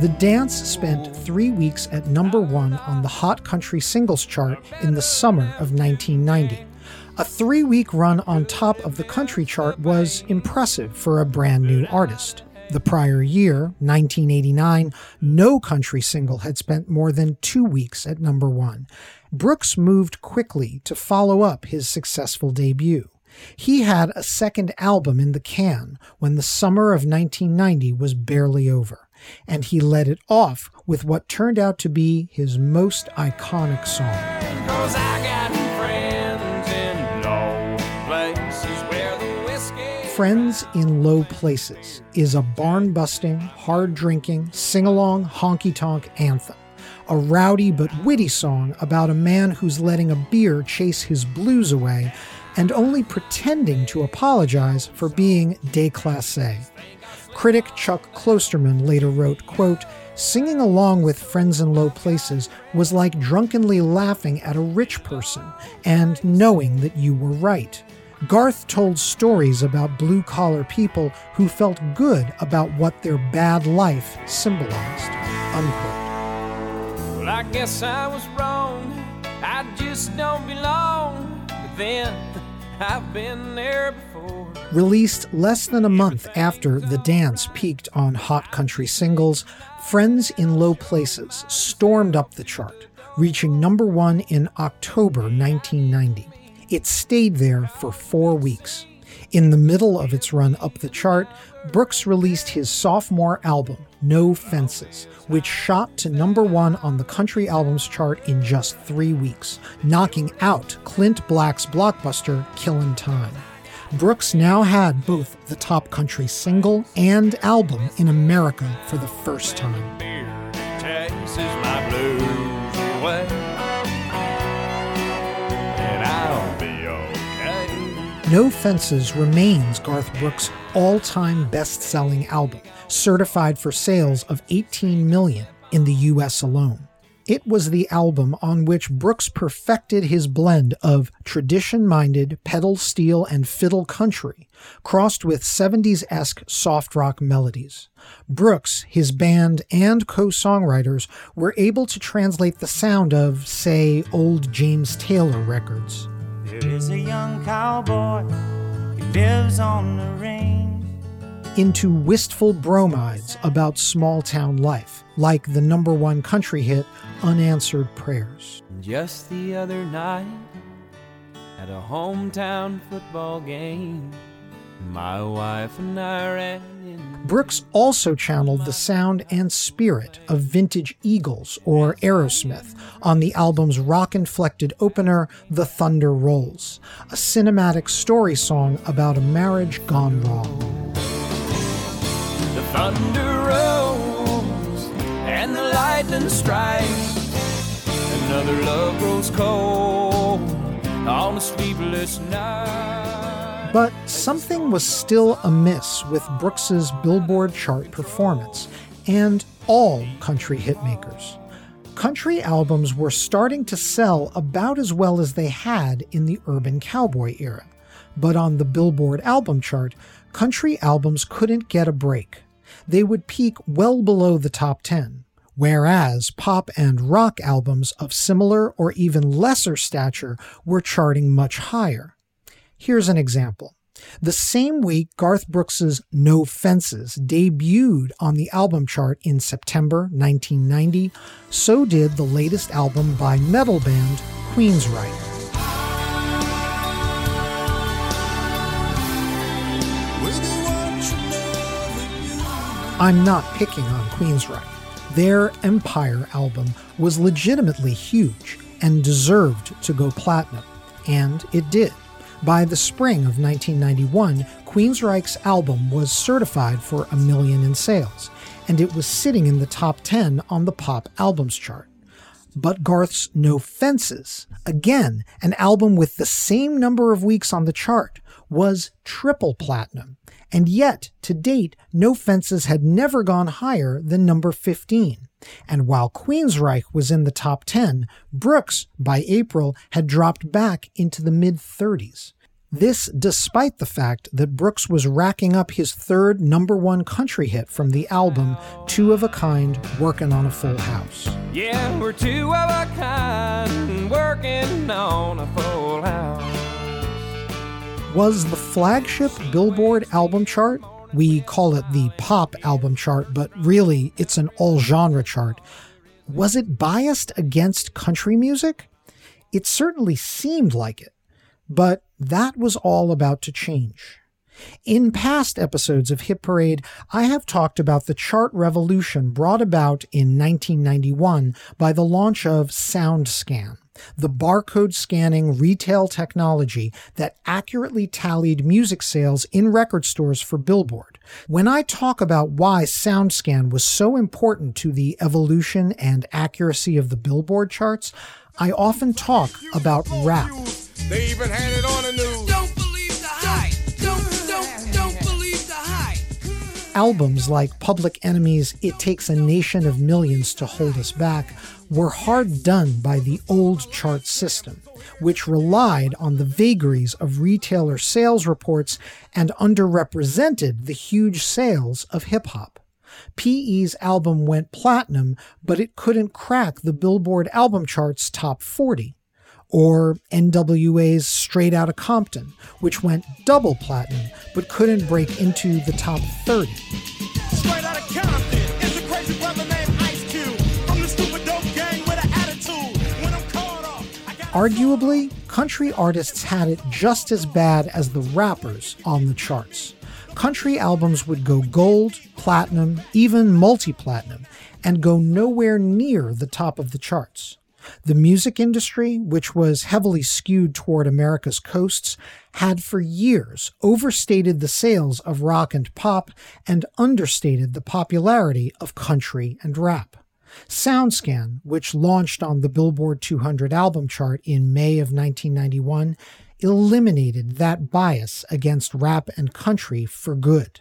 The Dance spent three weeks at number one on the Hot Country Singles Chart in the summer of 1990. A three week run on top of the country chart was impressive for a brand new artist. The prior year, 1989, no country single had spent more than two weeks at number one. Brooks moved quickly to follow up his successful debut. He had a second album in the can when the summer of 1990 was barely over, and he led it off with what turned out to be his most iconic song. Friends in Low Places is a barn busting, hard drinking, sing along honky tonk anthem a rowdy but witty song about a man who's letting a beer chase his blues away and only pretending to apologize for being déclassé. Critic Chuck Klosterman later wrote, quote, Singing along with friends in low places was like drunkenly laughing at a rich person and knowing that you were right. Garth told stories about blue collar people who felt good about what their bad life symbolized. Unquote. Well, I guess I was wrong. I just don't belong. But then I've been there before. Released less than a month after The Dance peaked on Hot Country Singles, Friends in Low Places stormed up the chart, reaching number one in October 1990. It stayed there for four weeks. In the middle of its run up the chart, Brooks released his sophomore album, No Fences, which shot to number one on the country albums chart in just three weeks, knocking out Clint Black's blockbuster Killin' Time. Brooks now had both the top country single and album in America for the first time. No Fences remains Garth Brooks' all time best selling album, certified for sales of 18 million in the US alone. It was the album on which Brooks perfected his blend of tradition minded pedal steel and fiddle country, crossed with 70s esque soft rock melodies. Brooks, his band, and co songwriters were able to translate the sound of, say, old James Taylor records. There is a young cowboy who lives on the range. into wistful bromides about small town life, like the number one country hit Unanswered Prayers. Just the other night at a hometown football game, my wife and I ran. Brooks also channeled the sound and spirit of vintage Eagles or Aerosmith on the album's rock inflected opener, The Thunder Rolls, a cinematic story song about a marriage gone wrong. The thunder rolls and the lightning strikes. Another love grows cold on a sleepless night. But something was still amiss with Brooks's Billboard chart performance and all country hitmakers. Country albums were starting to sell about as well as they had in the urban cowboy era. But on the Billboard album chart, country albums couldn't get a break. They would peak well below the top 10, whereas pop and rock albums of similar or even lesser stature were charting much higher. Here's an example. The same week Garth Brooks's No Fences debuted on the album chart in September 1990, so did the latest album by metal band Queensryche. I'm not picking on Queensryche. Their Empire album was legitimately huge and deserved to go platinum, and it did. By the spring of 1991, Queensryche's album was certified for a million in sales, and it was sitting in the top 10 on the pop albums chart. But Garth's No Fences, again, an album with the same number of weeks on the chart, was triple platinum. And yet, to date, No Fences had never gone higher than number 15. And while Queensryche was in the top 10, Brooks, by April, had dropped back into the mid 30s. This despite the fact that Brooks was racking up his third number one country hit from the album Two of a Kind Working on a Full House. Yeah, we're two of a kind, working on a full house. Was the flagship Billboard album chart, we call it the pop album chart, but really it's an all genre chart, was it biased against country music? It certainly seemed like it, but that was all about to change. In past episodes of Hit Parade, I have talked about the chart revolution brought about in 1991 by the launch of SoundScan, the barcode scanning retail technology that accurately tallied music sales in record stores for Billboard, When I talk about why SoundScan was so important to the evolution and accuracy of the Billboard charts, I often talk about rap. They even had it on the news. Don't believe the hype. Don't, don't, don't believe the hype. Albums like Public Enemy's It Takes a Nation of Millions to Hold Us Back were hard done by the old chart system, which relied on the vagaries of retailer sales reports and underrepresented the huge sales of hip hop. PE's album went platinum, but it couldn't crack the Billboard album chart's top 40. Or NWA's Straight Outta Compton, which went double platinum, but couldn't break into the top 30. Arguably, country artists had it just as bad as the rappers on the charts. Country albums would go gold, platinum, even multi platinum, and go nowhere near the top of the charts. The music industry, which was heavily skewed toward America's coasts, had for years overstated the sales of rock and pop and understated the popularity of country and rap. SoundScan, which launched on the Billboard 200 album chart in May of 1991, eliminated that bias against rap and country for good.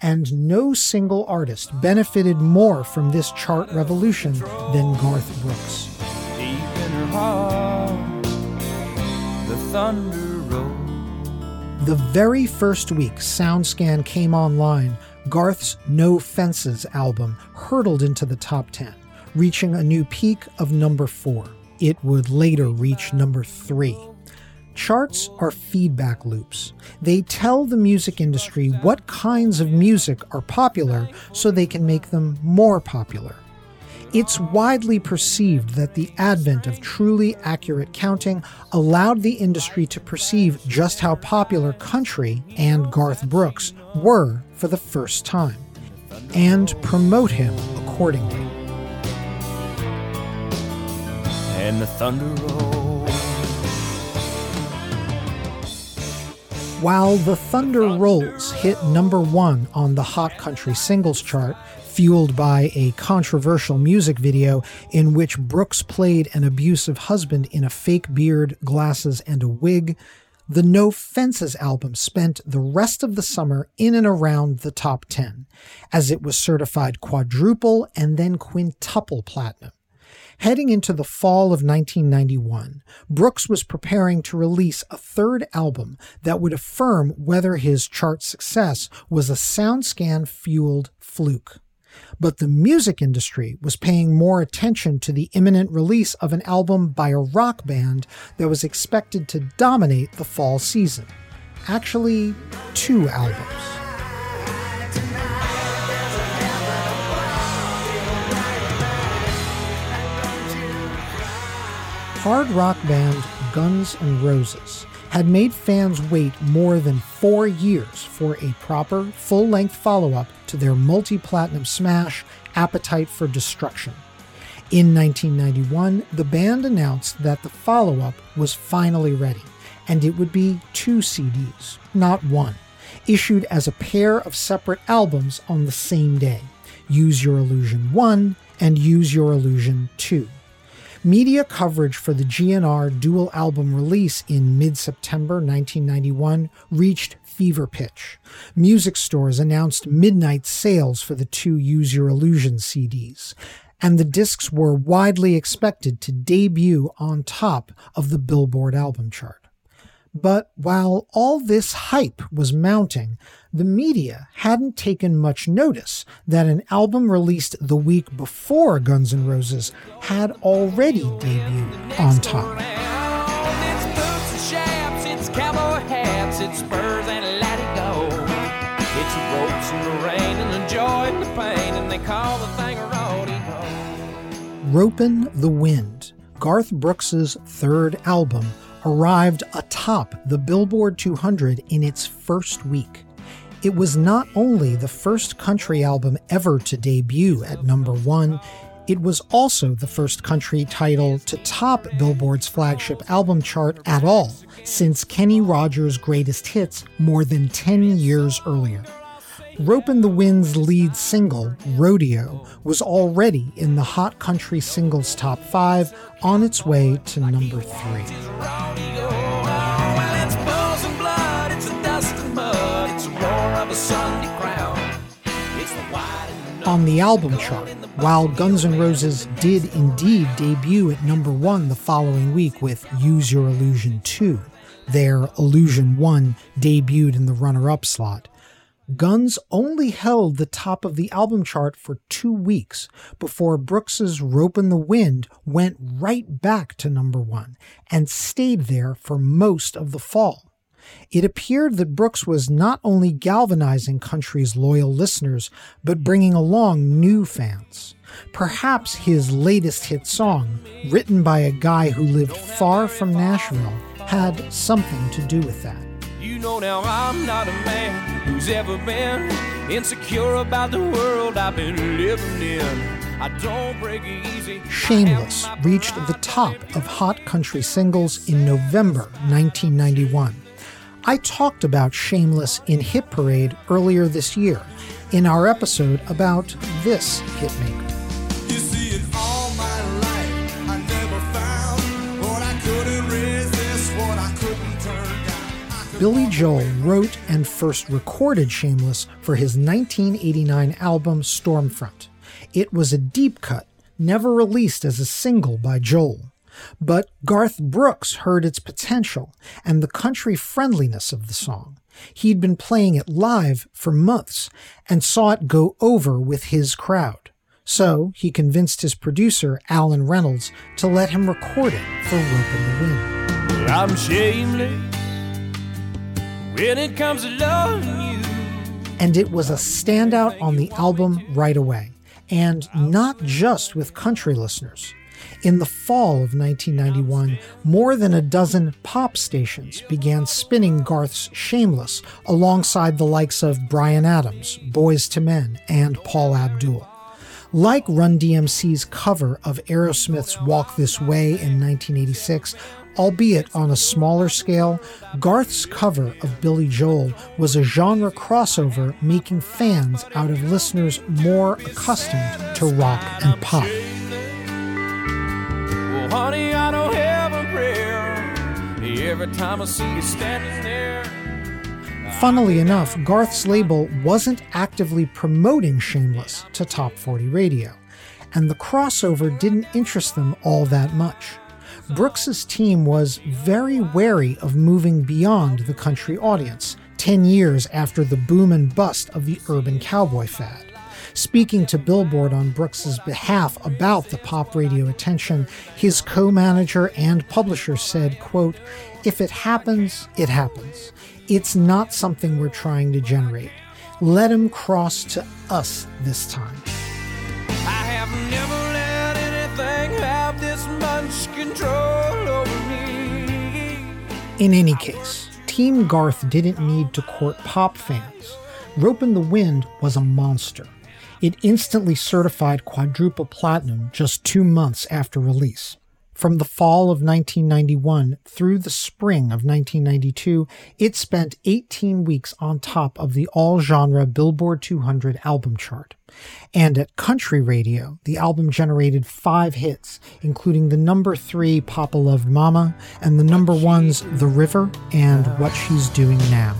And no single artist benefited more from this chart revolution than Garth Brooks. Deep in her heart, the. The very first week SoundScan came online, Garth's No Fences album hurtled into the top 10, reaching a new peak of number 4. It would later reach number 3. Charts are feedback loops. They tell the music industry what kinds of music are popular so they can make them more popular. It's widely perceived that the advent of truly accurate counting allowed the industry to perceive just how popular country and Garth Brooks were for the first time, and promote him accordingly. And the thunder rolls. While The Thunder Rolls hit number one on the Hot Country Singles Chart, fueled by a controversial music video in which Brooks played an abusive husband in a fake beard, glasses, and a wig, the No Fences album spent the rest of the summer in and around the top 10, as it was certified quadruple and then quintuple platinum. Heading into the fall of 1991, Brooks was preparing to release a third album that would affirm whether his chart success was a SoundScan fueled fluke. But the music industry was paying more attention to the imminent release of an album by a rock band that was expected to dominate the fall season. Actually, two albums. Hard rock band Guns N' Roses had made fans wait more than four years for a proper, full length follow up to their multi platinum smash, Appetite for Destruction. In 1991, the band announced that the follow up was finally ready, and it would be two CDs, not one, issued as a pair of separate albums on the same day Use Your Illusion 1 and Use Your Illusion 2. Media coverage for the GNR dual album release in mid September 1991 reached fever pitch. Music stores announced midnight sales for the two Use Your Illusion CDs, and the discs were widely expected to debut on top of the Billboard album chart. But while all this hype was mounting, the media hadn't taken much notice that an album released the week before Guns N' Roses had already debuted on top. Ropin' the Wind, Garth Brooks's third album, arrived atop the Billboard 200 in its first week. It was not only the first country album ever to debut at number one, it was also the first country title to top Billboard's flagship album chart at all since Kenny Rogers' Greatest Hits more than 10 years earlier. Ropin' the Wind's lead single, Rodeo, was already in the Hot Country Singles Top 5 on its way to number 3. Well, it's balls and blood, it's the dust and mud, it's the roar of a Sunday crowd. It's the white and the On the album chart, while Guns N' Roses did indeed debut at number 1 the following week with Use Your Illusion 2, their Illusion 1 debuted in the runner up slot. Guns only held the top of the album chart for two weeks before Brooks's Ropin' the Wind went right back to number one and stayed there for most of the fall. It appeared that Brooks was not only galvanizing country's loyal listeners, but bringing along new fans. Perhaps his latest hit song, written by a guy who lived far from Nashville, had something to do with that. You know now I'm not a man who's ever been insecure about the world I've been living in. I don't break easy. Shameless reached the top of Hot Country Singles in November 1991. I talked about Shameless in Hit Parade earlier this year in our episode about this hitmaker. Billy Joel wrote and first recorded Shameless for his 1989 album Stormfront. It was a deep cut, never released as a single by Joel. But Garth Brooks heard its potential and the country friendliness of the song. He'd been playing it live for months and saw it go over with his crowd. So he convinced his producer, Allen Reynolds, to let him record it for Ropin' the Wind. I'm shameless when it comes to loving you. and it was a standout on the album right away, and not just with country listeners. In the fall of 1991, more than a dozen pop stations began spinning Garth's Shameless alongside the likes of Bryan Adams, Boyz II Men, and Paula Abdul. Like Run DMC's cover of Aerosmith's Walk This Way in 1986, albeit on a smaller scale, Garth's cover of Billy Joel was a genre crossover making fans out of listeners more accustomed to rock and pop. Well, honey, I don't have a prayer every time I see you standing there. Funnily enough, Garth's label wasn't actively promoting Shameless to Top 40 radio, and the crossover didn't interest them all that much. Brooks's team was very wary of moving beyond the country audience 10 years after the boom and bust of the urban cowboy fad. Speaking to Billboard on Brooks's behalf about the pop radio attention, his co-manager and publisher said, quote, "If it happens, it happens. It's not something we're trying to generate. Let him cross to us this time." In any case, Team Garth didn't need to court pop fans. Ropin' the Wind was a monster. It instantly certified quadruple platinum just two months after release. From the fall of 1991 through the spring of 1992, it spent 18 weeks on top of the all genre Billboard 200 album chart. And at country radio, the album generated five hits, including the number three Papa Loved Mama and the number ones The River and What She's Doing Now.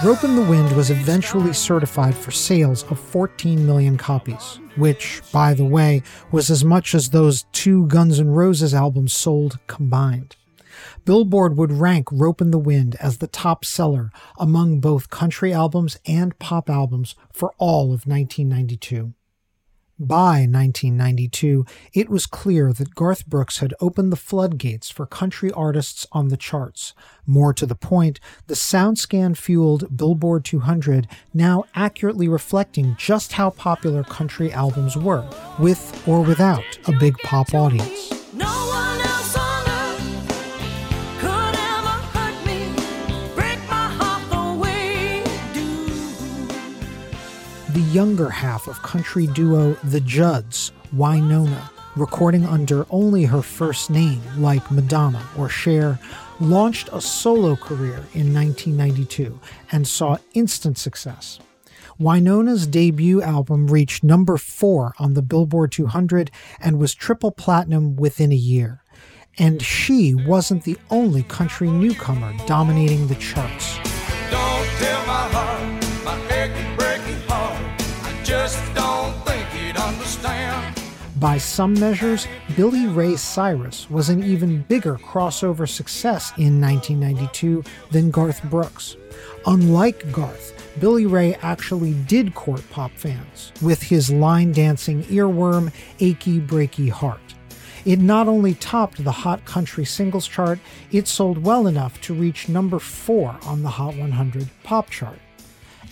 Her Ropin' the Wind was eventually certified for sales of 14 million copies, which, by the way, was as much as those two Guns N' Roses albums sold combined. Billboard would rank Ropin' the Wind as the top seller among both country albums and pop albums for all of 1992. By 1992, it was clear that Garth Brooks had opened the floodgates for country artists on the charts. More to the point, the SoundScan fueled Billboard 200 now accurately reflecting just how popular country albums were, with or without a big pop audience. Younger half of country duo The Judds, Wynonna, recording under only her first name, like Madonna or Cher, launched a solo career in 1992 and saw instant success. Wynonna's debut album reached number four on the Billboard 200 and was triple platinum within a year. And she wasn't the only country newcomer dominating the charts. By some measures, Billy Ray Cyrus was an even bigger crossover success in 1992 than Garth Brooks. Unlike Garth, Billy Ray actually did court pop fans with his line dancing earworm, Achy Breaky Heart. It not only topped the Hot Country Singles Chart, it sold well enough to reach number four on the Hot 100 Pop Chart.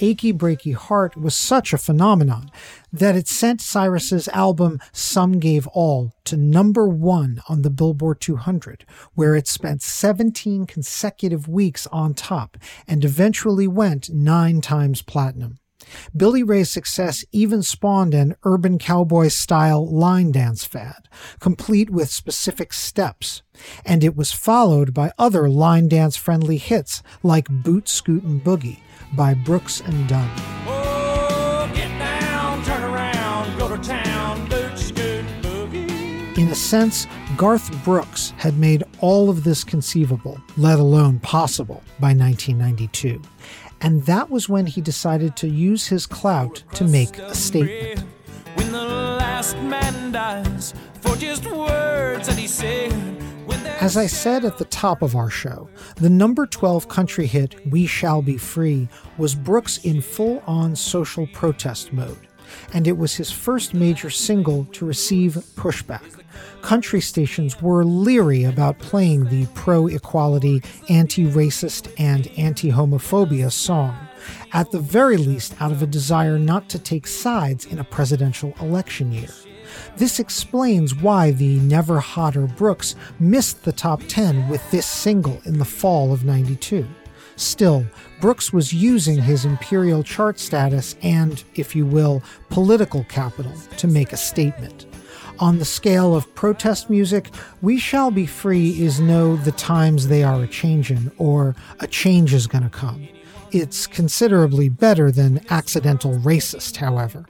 Achy Breaky Heart was such a phenomenon that it sent Cyrus's album Some Gave All to number one on the Billboard 200, where it spent 17 consecutive weeks on top and eventually went nine times platinum. Billy Ray's success even spawned an urban cowboy style line dance fad, complete with specific steps, and it was followed by other line dance friendly hits like Boot Scootin' Boogie by Brooks and Dunn. Oh, down, around, to town, boot scoot. In a sense, Garth Brooks had made all of this conceivable, let alone possible, by 1992. And that was when he decided to use his clout to make a statement. When the last man dies for just words that he said. As I said at the top of our show, the number 12 country hit We Shall Be Free was Brooks in full on social protest mode, and it was his first major single to receive pushback. Country stations were leery about playing the pro equality, anti racist, and anti homophobia song, at the very least out of a desire not to take sides in a presidential election year. This explains why the never hotter Brooks missed the top 10 with this single in the fall of 92. Still, Brooks was using his imperial chart status and, if you will, political capital to make a statement. On the scale of protest music, We Shall Be Free is no The Times They Are a Changin' or A Change Is Gonna Come. It's considerably better than Accidental Racist, however.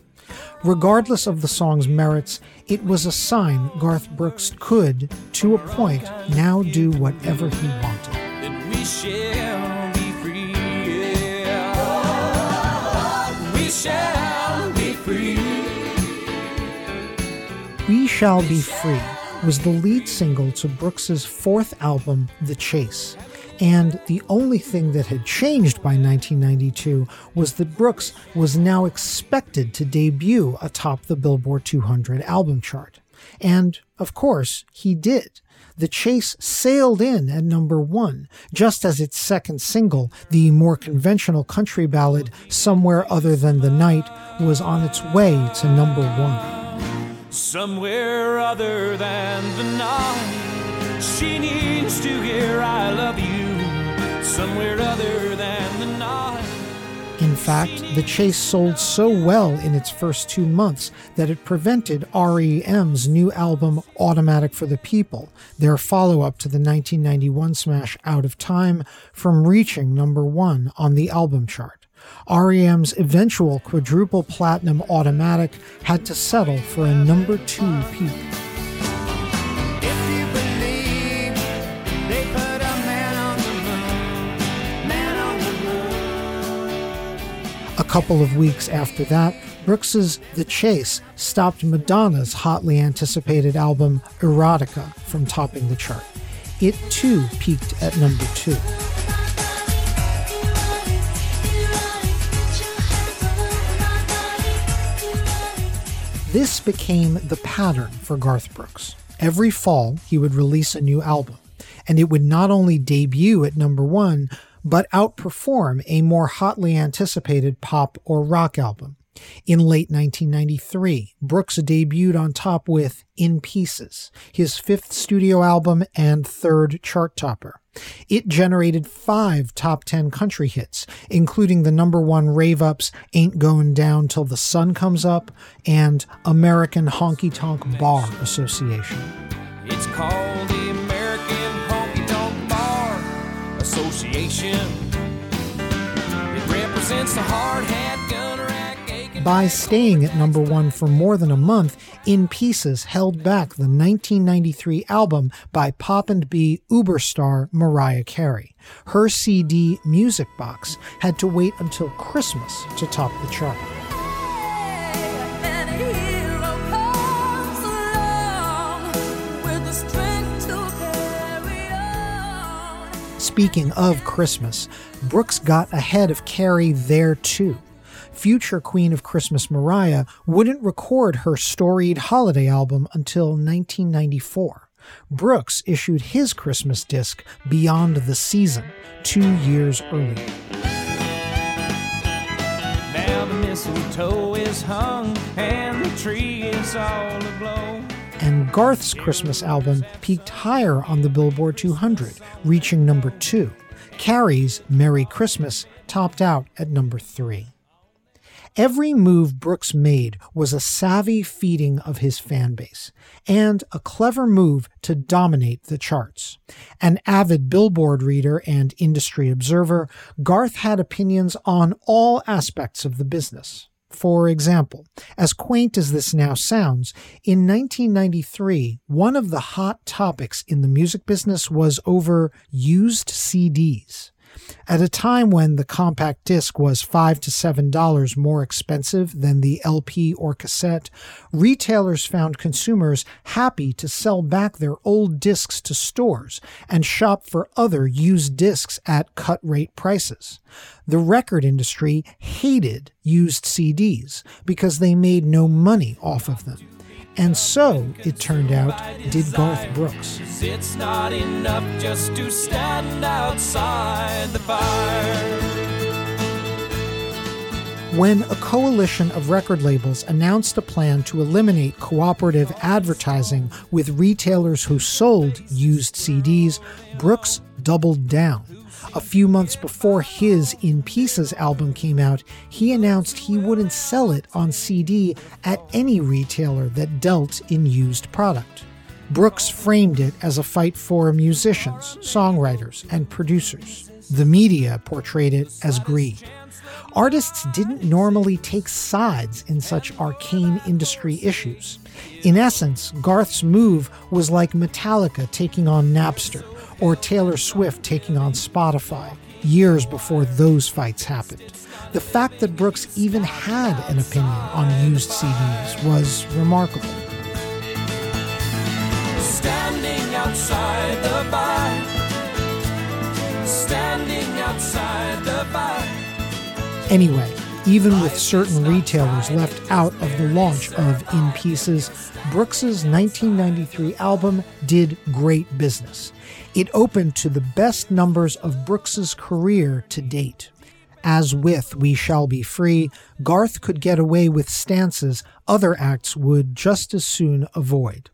Regardless of the song's merits, it was a sign Garth Brooks could, to a point, now do whatever he wanted. we shall be free. We shall be free. We Shall Be Free was the lead single to Brooks's fourth album, The Chase. And the only thing that had changed by 1992 was that Brooks was now expected to debut atop the Billboard 200 album chart. And, of course, he did. The Chase sailed in at number one, just as its second single, the more conventional country ballad Somewhere Other Than the Night, was on its way to number one. Somewhere other than the night, she needs to hear I love you. Somewhere other than the. In fact, The Chase sold so well in its first two months that it prevented REM's new album Automatic for the People, their follow up to the 1991 smash Out of Time, from reaching number one on the album chart. REM's eventual quadruple platinum Automatic had to settle for a number two peak. Couple of weeks after that, Brooks's The Chase stopped Madonna's hotly anticipated album Erotica from topping the chart. It too peaked at number two. This became the pattern for Garth Brooks. Every fall, he would release a new album, and it would not only debut at number one, but outperform a more hotly anticipated pop or rock album. In late 1993, Brooks debuted on top with In Pieces, his fifth studio album and third chart topper. It generated five top 10 country hits, including the number one rave ups Ain't Going Down Till the Sun Comes Up and American Honky Tonk Bar Association. It's called By staying at number one for more than a month, In Pieces held back the 1993 album by Pop and B Uber star Mariah Carey. Her CD Music Box had to wait until Christmas to top the chart. Speaking of Christmas, Brooks got ahead of Carey there too. Future Queen of Christmas Mariah wouldn't record her storied holiday album until 1994. Brooks issued his Christmas disc Beyond the Season two years earlier. Now the mistletoe is hung and the tree is all aglow. And Garth's Christmas album peaked higher on the Billboard 200, reaching number two. Carey's Merry Christmas topped out at number three. Every move Brooks made was a savvy feeding of his fan base and a clever move to dominate the charts. An avid Billboard reader and industry observer, Garth had opinions on all aspects of the business. For example, as quaint as this now sounds, in 1993, one of the hot topics in the music business was over used CDs. At a time when the compact disc was five to seven dollars more expensive than the LP or cassette, retailers found consumers happy to sell back their old discs to stores and shop for other used discs at cut rate prices. The record industry hated used CDs because they made no money off of them. And so, it turned out, did Garth Brooks. It's not enough just to stand outside the fire. When a coalition of record labels announced a plan to eliminate cooperative advertising with retailers who sold used CDs, Brooks doubled down. A few months before his In Pieces album came out, he announced he wouldn't sell it on CD at any retailer that dealt in used product. Brooks framed it as a fight for musicians, songwriters, and producers. The media portrayed it as greed. Artists didn't normally take sides in such arcane industry issues. In essence, Garth's move was like Metallica taking on Napster or Taylor Swift taking on Spotify, years before those fights happened. The fact that Brooks even had an opinion on used CDs was remarkable. Standing outside the bar. Standing outside the bar. Anyway, even with certain retailers left out of the launch of In Pieces, Brooks's 1993 album did great business. It opened to the best numbers of Brooks's career to date. As with We Shall Be Free, Garth could get away with stances other acts would just as soon avoid.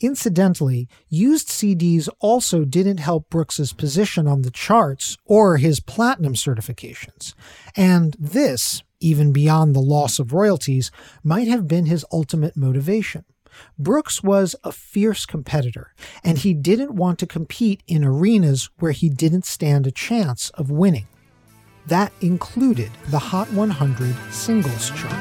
Incidentally, used CDs also didn't help Brooks's position on the charts or his platinum certifications. And this, even beyond the loss of royalties, might have been his ultimate motivation. Brooks was a fierce competitor, and he didn't want to compete in arenas where he didn't stand a chance of winning. That included the Hot 100 singles chart.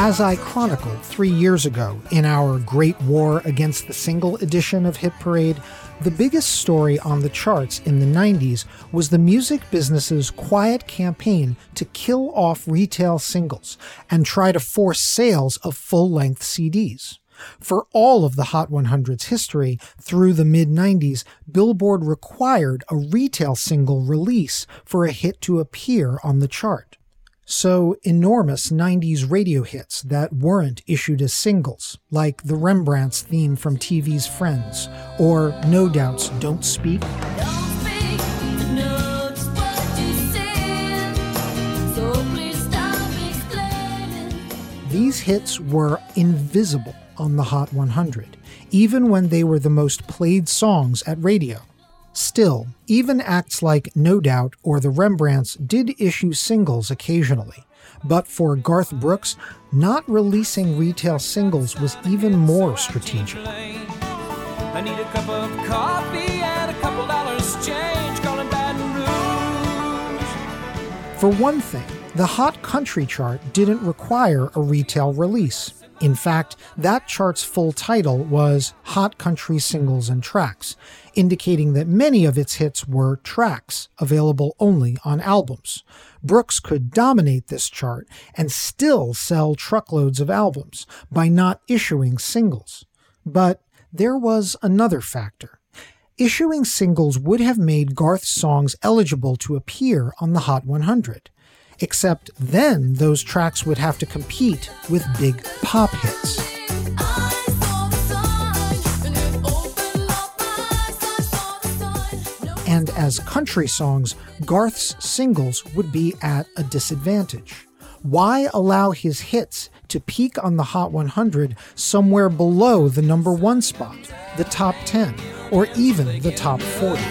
As I chronicled three years ago in our Great War Against the Single edition of Hit Parade, the biggest story on the charts in the 90s was the music business's quiet campaign to kill off retail singles and try to force sales of full length CDs. For all of the Hot 100's history through the mid 90s, Billboard required a retail single release for a hit to appear on the chart. So, enormous 90s radio hits that weren't issued as singles, like the Rembrandts theme from TV's Friends, or No Doubt's Don't Speak, Notes what you said, so please stop explaining. these hits were invisible on the Hot 100, even when they were the most played songs at radio. Still, even acts like No Doubt or the Rembrandts did issue singles occasionally. But for Garth Brooks, not releasing retail singles was even more strategic. I need a cup of coffee and a couple dollars change. Calling Baton Rouge. For one thing, the Hot Country chart didn't require a retail release. In fact, that chart's full title was Hot Country Singles and Tracks, indicating that many of its hits were tracks available only on albums. Brooks could dominate this chart and still sell truckloads of albums by not issuing singles. But there was another factor. Issuing singles would have made Garth's songs eligible to appear on the Hot 100 except then those tracks would have to compete with big pop hits. And as country songs, Garth's singles would be at a disadvantage. Why allow his hits to peak on the Hot 100 somewhere below the number one spot, the top 10, or even the top 40?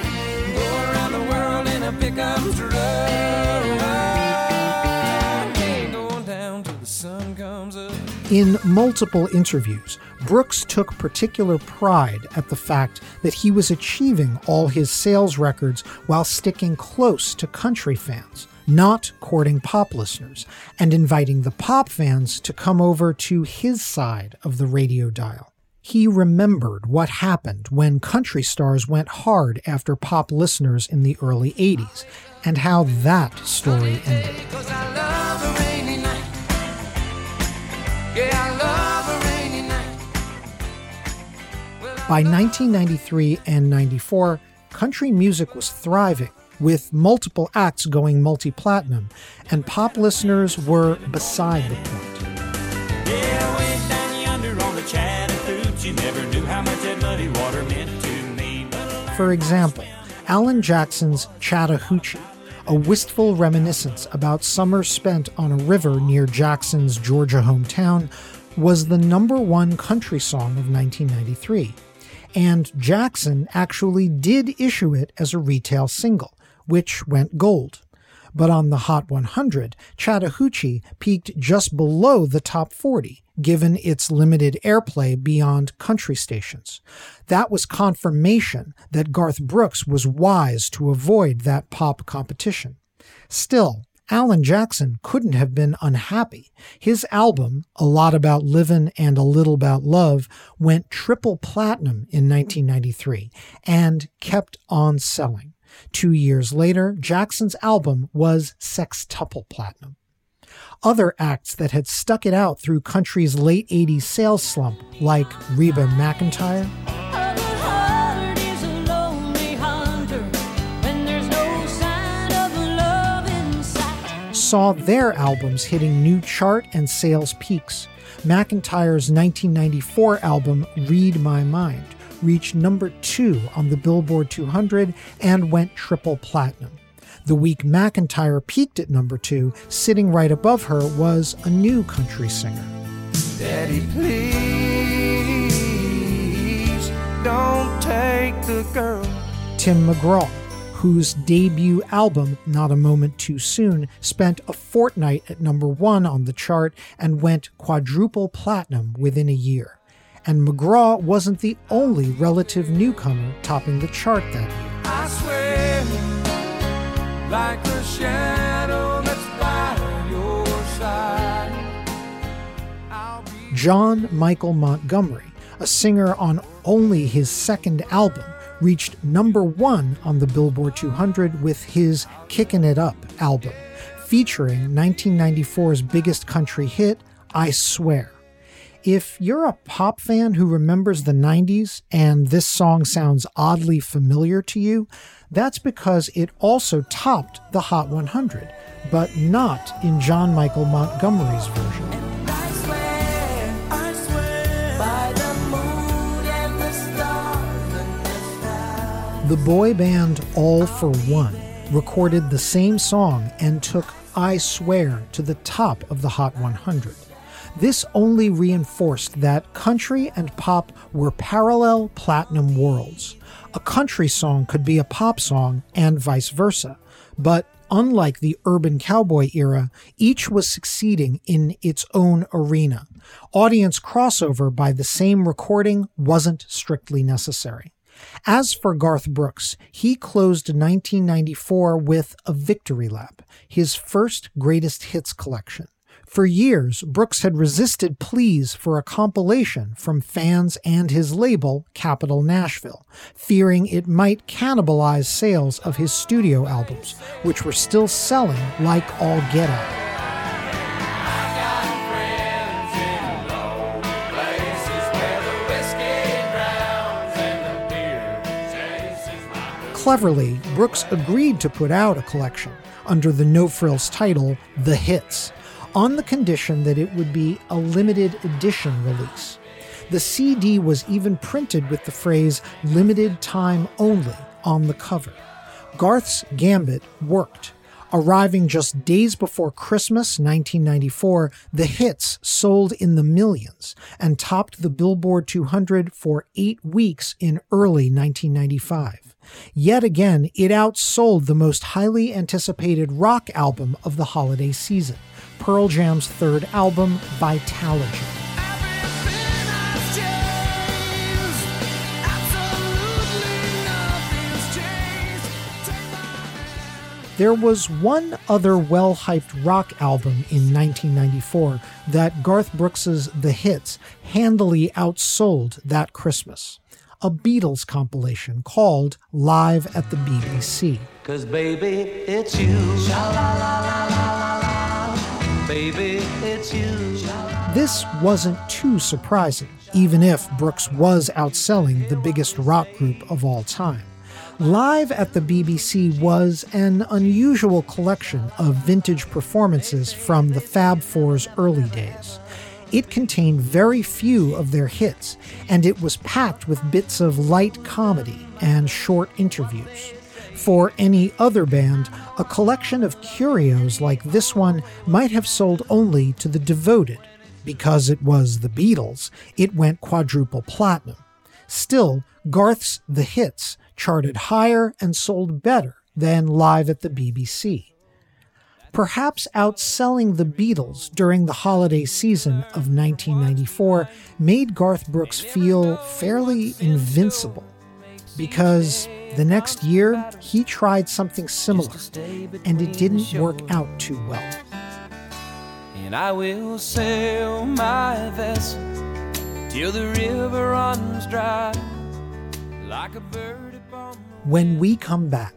In multiple interviews, Brooks took particular pride at the fact that he was achieving all his sales records while sticking close to country fans, not courting pop listeners, and inviting the pop fans to come over to his side of the radio dial. He remembered what happened when country stars went hard after pop listeners in the early 80s and how that story ended. By 1993 and 94, country music was thriving, with multiple acts going multi platinum, and pop listeners were beside the point. For example, Alan Jackson's Chattahoochee, a wistful reminiscence about summers spent on a river near Jackson's Georgia hometown, was the number one country song of 1993 and Jackson actually did issue it as a retail single, which went gold. But on the Hot 100, Chattahoochee peaked just below the top 40, given its limited airplay beyond country stations. That was confirmation that Garth Brooks was wise to avoid that pop competition. Still, Alan Jackson couldn't have been unhappy. His album, A Lot About Livin' and A Little About Love, went triple platinum in 1993 and kept on selling. Two years later, Jackson's album was sextuple platinum. Other acts that had stuck it out through country's late 80s sales slump, like Reba McEntire, saw their albums hitting new chart and sales peaks. McEntire's 1994 album, Read My Mind, reached number two on the Billboard 200 and went triple platinum. The week McEntire peaked at number two, sitting right above her was a new country singer. Daddy, please don't take the girl. Tim McGraw, whose debut album, Not a Moment Too Soon, spent a fortnight at number one on the chart and went quadruple platinum within a year. And McGraw wasn't the only relative newcomer topping the chart that year. I swear, like a shadow that's by your side. John Michael Montgomery, a singer on only his second album, reached number one on the Billboard 200 with his Kickin' It Up album, featuring 1994's biggest country hit, I Swear. If you're a pop fan who remembers the 90s and this song sounds oddly familiar to you, that's because it also topped the Hot 100, but not in John Michael Montgomery's version. The boy band All-4-One recorded the same song and took I Swear to the top of the Hot 100. This only reinforced that country and pop were parallel platinum worlds. A country song could be a pop song and vice versa, but unlike the urban cowboy era, each was succeeding in its own arena. Audience crossover by the same recording wasn't strictly necessary. As for Garth Brooks, he closed 1994 with a victory lap, his first greatest hits collection. For years, Brooks had resisted pleas for a compilation from fans and his label, Capitol Nashville, fearing it might cannibalize sales of his studio albums, which were still selling like all get out. Cleverly, Brooks agreed to put out a collection under the No Frills title, The Hits, on the condition that it would be a limited edition release. The CD was even printed with the phrase limited time only on the cover. Garth's gambit worked. Arriving just days before Christmas 1994, the hits sold in the millions and topped the Billboard 200 for eight weeks in early 1995. Yet again, it outsold the most highly anticipated rock album of the holiday season, Pearl Jam's third album, Vitalogy. There was one other well hyped rock album in 1994 that Garth Brooks's The Hits handily outsold that Christmas. A Beatles compilation called Live at the BBC. Cause baby, it's you. Baby, it's you. This wasn't too surprising, even if Brooks was outselling the biggest rock group of all time. Live at the BBC was an unusual collection of vintage performances from the Fab Four's early days. It contained very few of their hits, and it was packed with bits of light comedy and short interviews. For any other band, a collection of curios like this one might have sold only to the devoted. Because it was the Beatles, it went quadruple platinum. Still, Garth's The Hits charted higher and sold better than live at the BBC. Perhaps outselling the Beatles during the holiday season of 1994 made Garth Brooks feel fairly invincible because the next year he tried something similar and it didn't work out too well. And I will sail my vessel till the river runs dry like a bird upon When we come back,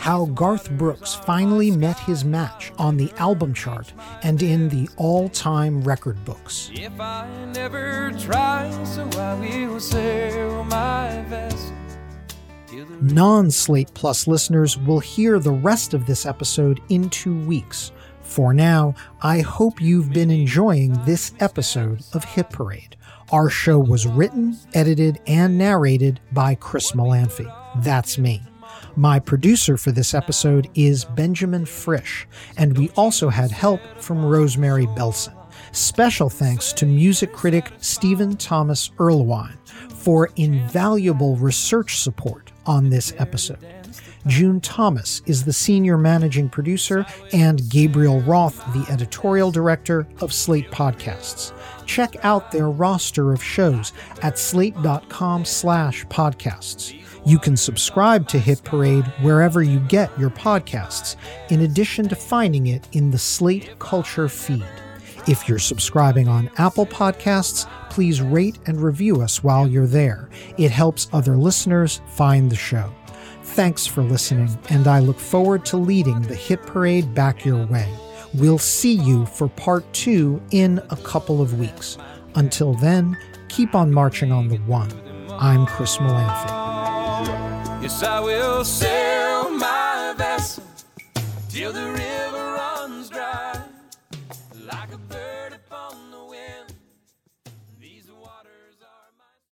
how Garth Brooks finally met his match on the album chart and in the all time record books. If I never try, so I will sail my vessel. Non Slate Plus listeners will hear the rest of this episode in two weeks. For now, I hope you've been enjoying this episode of Hit Parade. Our show was written, edited, and narrated by Chris Molanphy. That's me. My producer for this episode is Benjamin Frisch, and we also had help from Rosemary Belson. Special thanks to music critic Stephen Thomas Erlewine for invaluable research support on this episode. June Thomas is the senior managing producer and Gabriel Roth the editorial director of Slate Podcasts. Check out their roster of shows at slate.com slash podcasts. You can subscribe to Hit Parade wherever you get your podcasts, in addition to finding it in the Slate Culture feed. If you're subscribing on Apple Podcasts, please rate and review us while you're there. It helps other listeners find the show. Thanks for listening, and I look forward to leading the Hit Parade back your way. We'll see you for part two in a couple of weeks. Until then, keep on marching on the one. I'm Chris Molanphy. Yes, I will sail my vessel till the river